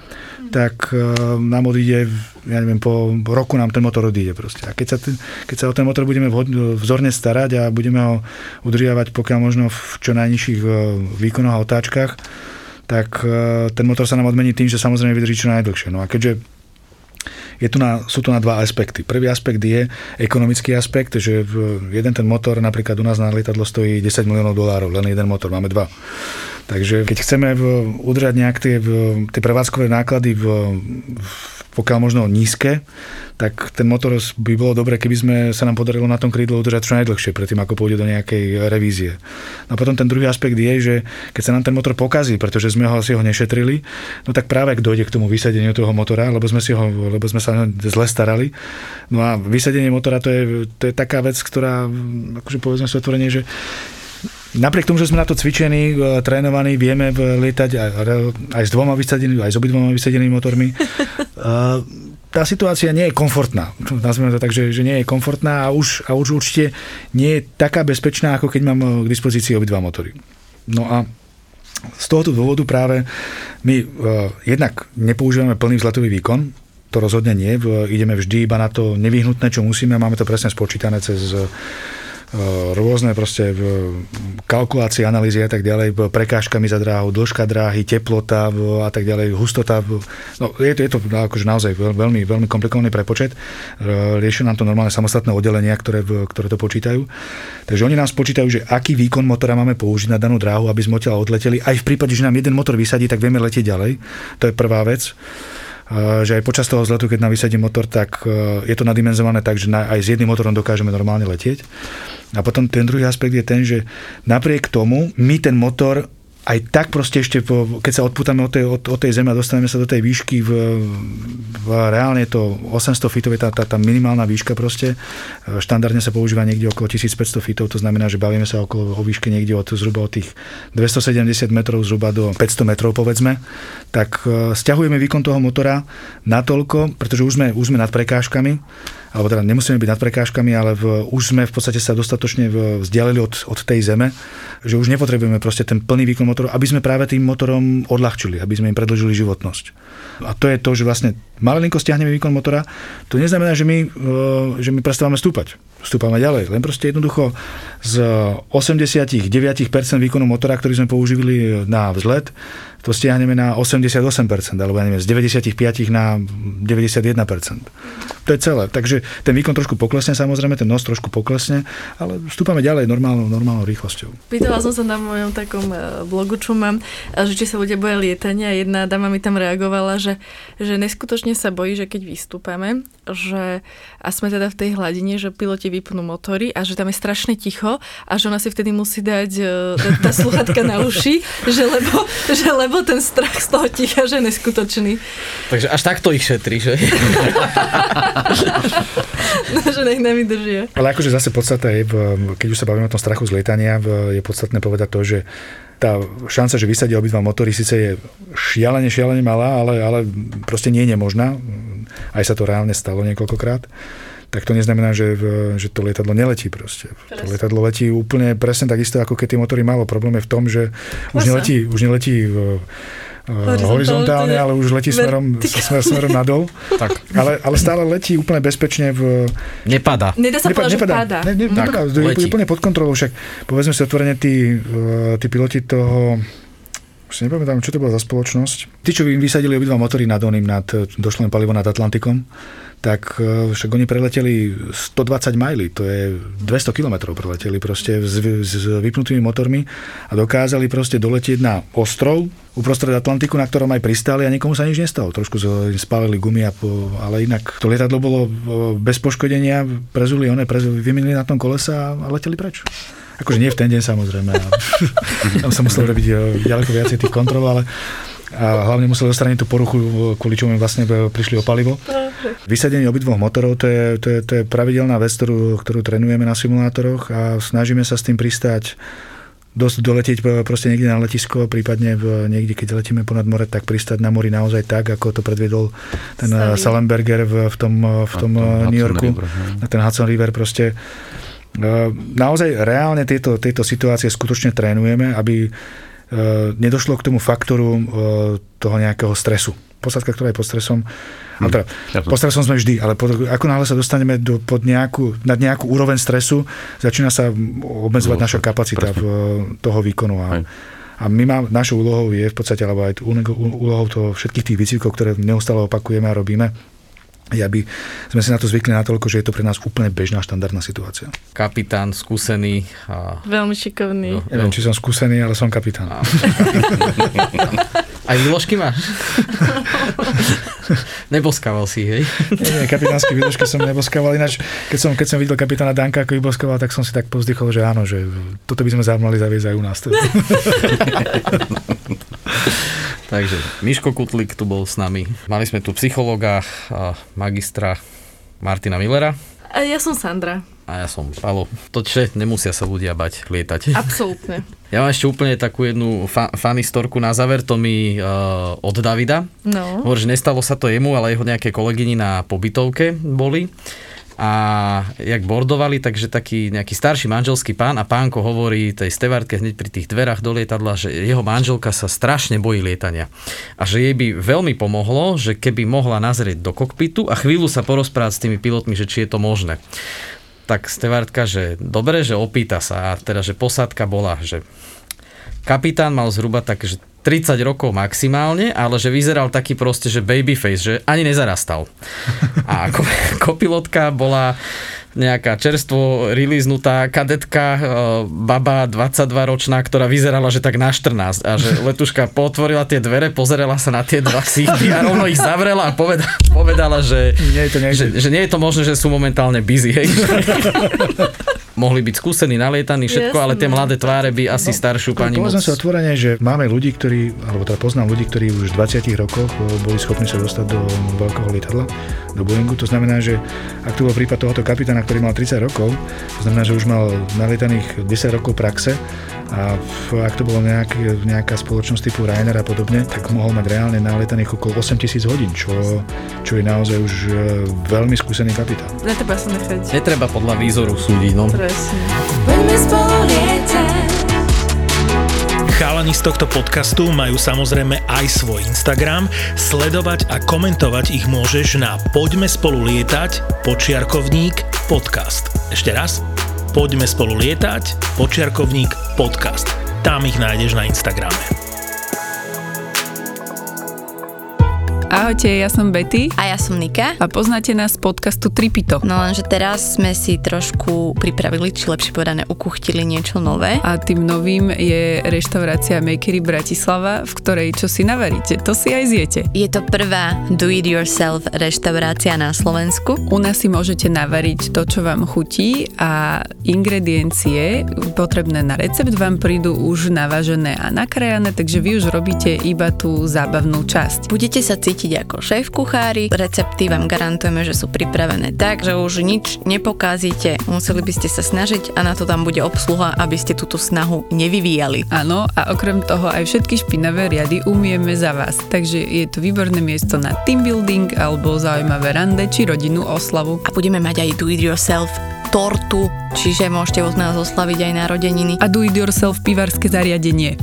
tak e, nám odíde, ja neviem, po roku nám ten motor odíde proste. A keď sa, ten, keď sa o ten motor budeme vzorne starať a budeme ho udržiavať pokiaľ možno v čo najnižších e, výkonoch a otáčkach, tak e, ten motor sa nám odmení tým, že samozrejme vydrží čo najdlhšie. No a keďže je tu na, sú tu na dva aspekty. Prvý aspekt je ekonomický aspekt, že jeden ten motor napríklad u nás na lietadlo stojí 10 miliónov dolárov, len jeden motor, máme dva. Takže keď chceme udržať nejak tie, tie prevádzkové náklady v, v pokiaľ možno nízke, tak ten motor by bolo dobre, keby sme sa nám podarilo na tom krídle udržať čo najdlhšie, predtým ako pôjde do nejakej revízie. No a potom ten druhý aspekt je, že keď sa nám ten motor pokazí, pretože sme ho si ho nešetrili, no tak práve ak dojde k tomu vysadeniu toho motora, lebo sme, si ho, lebo sme sa zle starali. No a vysadenie motora to je, to je taká vec, ktorá, akože povedzme si otvorenie, že Napriek tomu, že sme na to cvičení, e, trénovaní, vieme lietať aj, aj s dvoma vysadenými, aj s obidvoma vysadenými motormi. E, tá situácia nie je komfortná. Nazvime to tak, že, že nie je komfortná a už, a už určite nie je taká bezpečná, ako keď mám e, k dispozícii obidva motory. No a z tohoto dôvodu práve my uh, jednak nepoužívame plný vzletový výkon, to rozhodne nie, ideme vždy iba na to nevyhnutné, čo musíme, máme to presne spočítané cez rôzne proste kalkulácie, analýzy a tak ďalej, prekážkami za dráhu, dĺžka dráhy, teplota a tak ďalej, hustota. No, je to, je to akože naozaj veľmi, veľmi komplikovaný prepočet. Riešia nám to normálne samostatné oddelenia, ktoré, ktoré to počítajú. Takže oni nám spočítajú, že aký výkon motora máme použiť na danú dráhu, aby sme odtiaľ odleteli. Aj v prípade, že nám jeden motor vysadí, tak vieme letieť ďalej. To je prvá vec že aj počas toho zletu, keď nám vysadí motor, tak je to nadimenzované tak, že aj s jedným motorom dokážeme normálne letieť. A potom ten druhý aspekt je ten, že napriek tomu my ten motor aj tak proste ešte, po, keď sa odputame od tej, od, od tej zeme a dostaneme sa do tej výšky, v, v reálne to 800 feetov, je tá, tá, tá minimálna výška proste. Štandardne sa používa niekde okolo 1500 feetov, to znamená, že bavíme sa okolo, o výške niekde od zhruba od tých 270 metrov zhruba do 500 metrov povedzme. Tak uh, stiahujeme výkon toho motora natoľko, pretože už sme, už sme nad prekážkami, alebo teda nemusíme byť nad prekážkami, ale v, už sme v podstate sa dostatočne vzdialili od, od tej zeme, že už nepotrebujeme proste ten plný výkon motoru, aby sme práve tým motorom odľahčili, aby sme im predlžili životnosť. A to je to, že vlastne malinko stiahneme výkon motora, to neznamená, že my, e, že my prestávame stúpať. Stúpame ďalej. Len proste jednoducho z 89% výkonu motora, ktorý sme použili na vzlet, to stiahneme na 88%, alebo ja neviem, z 95% na 91%. To je celé. Takže ten výkon trošku poklesne, samozrejme, ten nos trošku poklesne, ale vstúpame ďalej normálnou, normálnou rýchlosťou. Pýtala som sa na mojom takom e, blogu, čo mám, že či sa bude boja lietania. Jedna dáma mi tam reagovala, že, že neskutočne sa bojí, že keď vystúpame, že a sme teda v tej hladine, že piloti vypnú motory a že tam je strašne ticho a že ona si vtedy musí dať e, tá sluchatka na uši, že lebo, že lebo lebo ten strach z toho ticha, že je neskutočný. Takže až takto ich šetrí, že? no, že nech nevydržia. Ale akože zase podstata je, keď už sa bavíme o tom strachu z lietania, je podstatné povedať to, že tá šanca, že vysadia obidva motory, síce je šialene, šialene malá, ale, ale proste nie je nemožná. Aj sa to reálne stalo niekoľkokrát. Tak to neznamená, že, v- že to lietadlo neletí proste. To lietadlo letí úplne presne takisto, ako keď tie motory malo. Problém je v tom, že už neletí, už neletí v, Horizontálne, horizontálne, ale už letí smerom, smer, smerom nadol. Tak. Ale, ale stále letí úplne bezpečne v, Nepada. Nedá sa povedať, že padá. Ne, ne, Tak, nepadá, je úplne pod kontrolou, však povedzme si otvorene, tí, eh, tí piloti toho už si nepamätám, čo to bola za spoločnosť. Tí, čo im vysadili obidva motory nad oným, nad eh, došlým palivo nad Atlantikom, tak eh, však oni preleteli 120 majlí, to je 200 km preleteli proste s, s vypnutými motormi a dokázali proste doletieť na ostrov uprostred Atlantiku, na ktorom aj pristáli a nikomu sa nič nestalo. Trošku spálili gumy, a po, ale inak to lietadlo bolo eh, bez poškodenia, prezuli one, prezuli, vymenili na tom kolesa a leteli preč. Akože nie v ten deň samozrejme. A tam sa muselo robiť eh, ďaleko viacej tých kontrol, ale a hlavne museli odstrániť tú poruchu, eh, kvôli čomu vlastne eh, prišli o palivo. Vysadenie obidvoch motorov, to je, to je, to je pravidelná vec, ktorú, ktorú trénujeme na simulátoroch a snažíme sa s tým pristať dosť doletieť proste niekde na letisko, prípadne v, niekde, keď letíme ponad more, tak pristať na mori naozaj tak, ako to predviedol ten eh, Salenberger v, v tom, v tom Hudson New Yorku, River, hej. na ten Hudson River proste. Eh, Naozaj reálne tieto, tieto situácie skutočne trénujeme, aby eh, nedošlo k tomu faktoru eh, toho nejakého stresu. Posádka, ktorá je pod stresom, ale teda, pod stresom sme vždy, ale pod, ako náhle sa dostaneme do, pod nejakú, nad nejakú úroveň stresu, začína sa obmedzovať No, naša kapacita presne. v, toho výkonu. A, a my má, našou úlohou je v podstate, alebo aj úlo- úlohou toho všetkých tých výcvikov, ktoré neustále opakujeme a robíme, je, aby sme si na to zvykli natoľko, že je to pre nás úplne bežná štandardná situácia. Kapitán, skúsený. A... Veľmi šikovný. No. Neviem, či som skúsený, ale som kapitán. Aj výložky máš? Neboskával si, hej? Nie, nie, kapitánske výložky som neboskával, ináč keď som, keď som videl kapitána Danka, ako vyboskoval, tak som si tak povzdychol, že áno, že toto by sme mali zaviesť aj u nás. Takže Miško Kutlik tu bol s nami. Mali sme tu psychologa, magistra Martina Millera A ja som Sandra. a ja som Palo. Toče, nemusia sa ľudia bať lietať. Absolútne. Ja mám ešte úplne takú jednu fa- funny storku na záver, to mi uh, od Davida. No. Hovorí, že nestalo sa to jemu, ale jeho nejaké kolegyni na pobytovke boli. A jak bordovali, takže taký nejaký starší manželský pán a pánko hovorí tej stevardke hneď pri tých dverách do lietadla, že jeho manželka sa strašne bojí lietania. A že jej by veľmi pomohlo, že keby mohla nazrieť do kokpitu a chvíľu sa porozprávať s tými pilotmi, že či je to možné. Tak stevardka, že dobre, že opýta sa a teda, že posádka bola, že kapitán mal zhruba tak, že 30 rokov maximálne, ale že vyzeral taký proste, že babyface, že ani nezarastal. A ko- kopilotka bola nejaká čerstvo releasenutá kadetka, e, baba 22 ročná, ktorá vyzerala, že tak na 14 a že letuška potvorila tie dvere, pozerala sa na tie dva síty a rovno ich zavrela a povedala, povedala že, Nie je to nejde. že, že nie je to možné, že sú momentálne busy. Hej. Mohli byť skúsení, nalietaní, všetko, ale tie mladé tváre by asi staršiu pani moc... Povedzme si otvorene, že máme ľudí, ktorí, alebo teda poznám ľudí, ktorí už v 20 rokoch boli schopní sa dostať do veľkého lietadla, do Boeingu. To znamená, že ak tu bol prípad tohoto kapitána, ktorý mal 30 rokov, to znamená, že už mal nalietaných 10 rokov praxe a ak to bolo nejaký, nejaká spoločnosť typu Ryanair a podobne, tak mohol mať reálne nalietaných okolo 8000 hodín, čo, čo je naozaj už eh, veľmi skúsený kapitán. Netreba sa nechať. Netreba podľa výzoru súdiť, no. Presne. Poďme spolu lietať. Chalani z tohto podcastu majú samozrejme aj svoj Instagram. Sledovať a komentovať ich môžeš na Poďme spolu lietať, počiarkovník, podcast. Ešte raz. Poďme spolu lietať, počiarkovník, podcast. Tam ich nájdeš na Instagrame. Ahojte, ja som Betty A ja som Nika. a poznáte nás z podcastu Tripito. No lenže teraz sme si trošku pripravili, či lepšie povedané, ukuchtili niečo nové. A tým novým je reštaurácia Makery Bratislava, v ktorej čo si navaríte, to si aj zjete. Je to prvá do-it-yourself reštaurácia na Slovensku. U nás si môžete navariť to, čo vám chutí a ingrediencie potrebné na recept vám prídu už navažené a nakrajané, takže vy už robíte iba tú zábavnú časť. Budete sa cítiť robiť ako šéf kuchári. Recepty vám garantujeme, že sú pripravené tak, že už nič nepokazíte. Museli by ste sa snažiť a na to tam bude obsluha, aby ste túto snahu nevyvíjali. Áno, a okrem toho aj všetky špinavé riady umieme za vás. Takže je to výborné miesto na team building alebo zaujímavé rande či rodinnú oslavu. A budeme mať aj do it yourself tortu, čiže môžete od nás oslaviť aj narodeniny. A do it yourself pivarské zariadenie.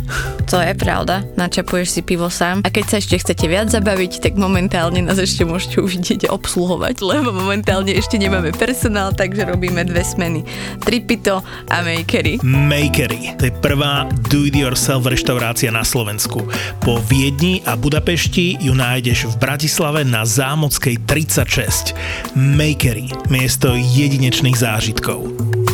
To je pravda, načapuješ si pivo sám. A keď sa ešte chcete viac zabaviť, tak momentálne nás ešte môžete uvidieť obsluhovať, lebo momentálne ešte nemáme personál, takže robíme dve smeny. Tripito a Makery. Makery. To je prvá do-it-yourself reštaurácia na Slovensku. Po Viedni a Budapešti ju nájdeš v Bratislave na Zámockej 36. Makery. Miesto jedinečných zážitkov.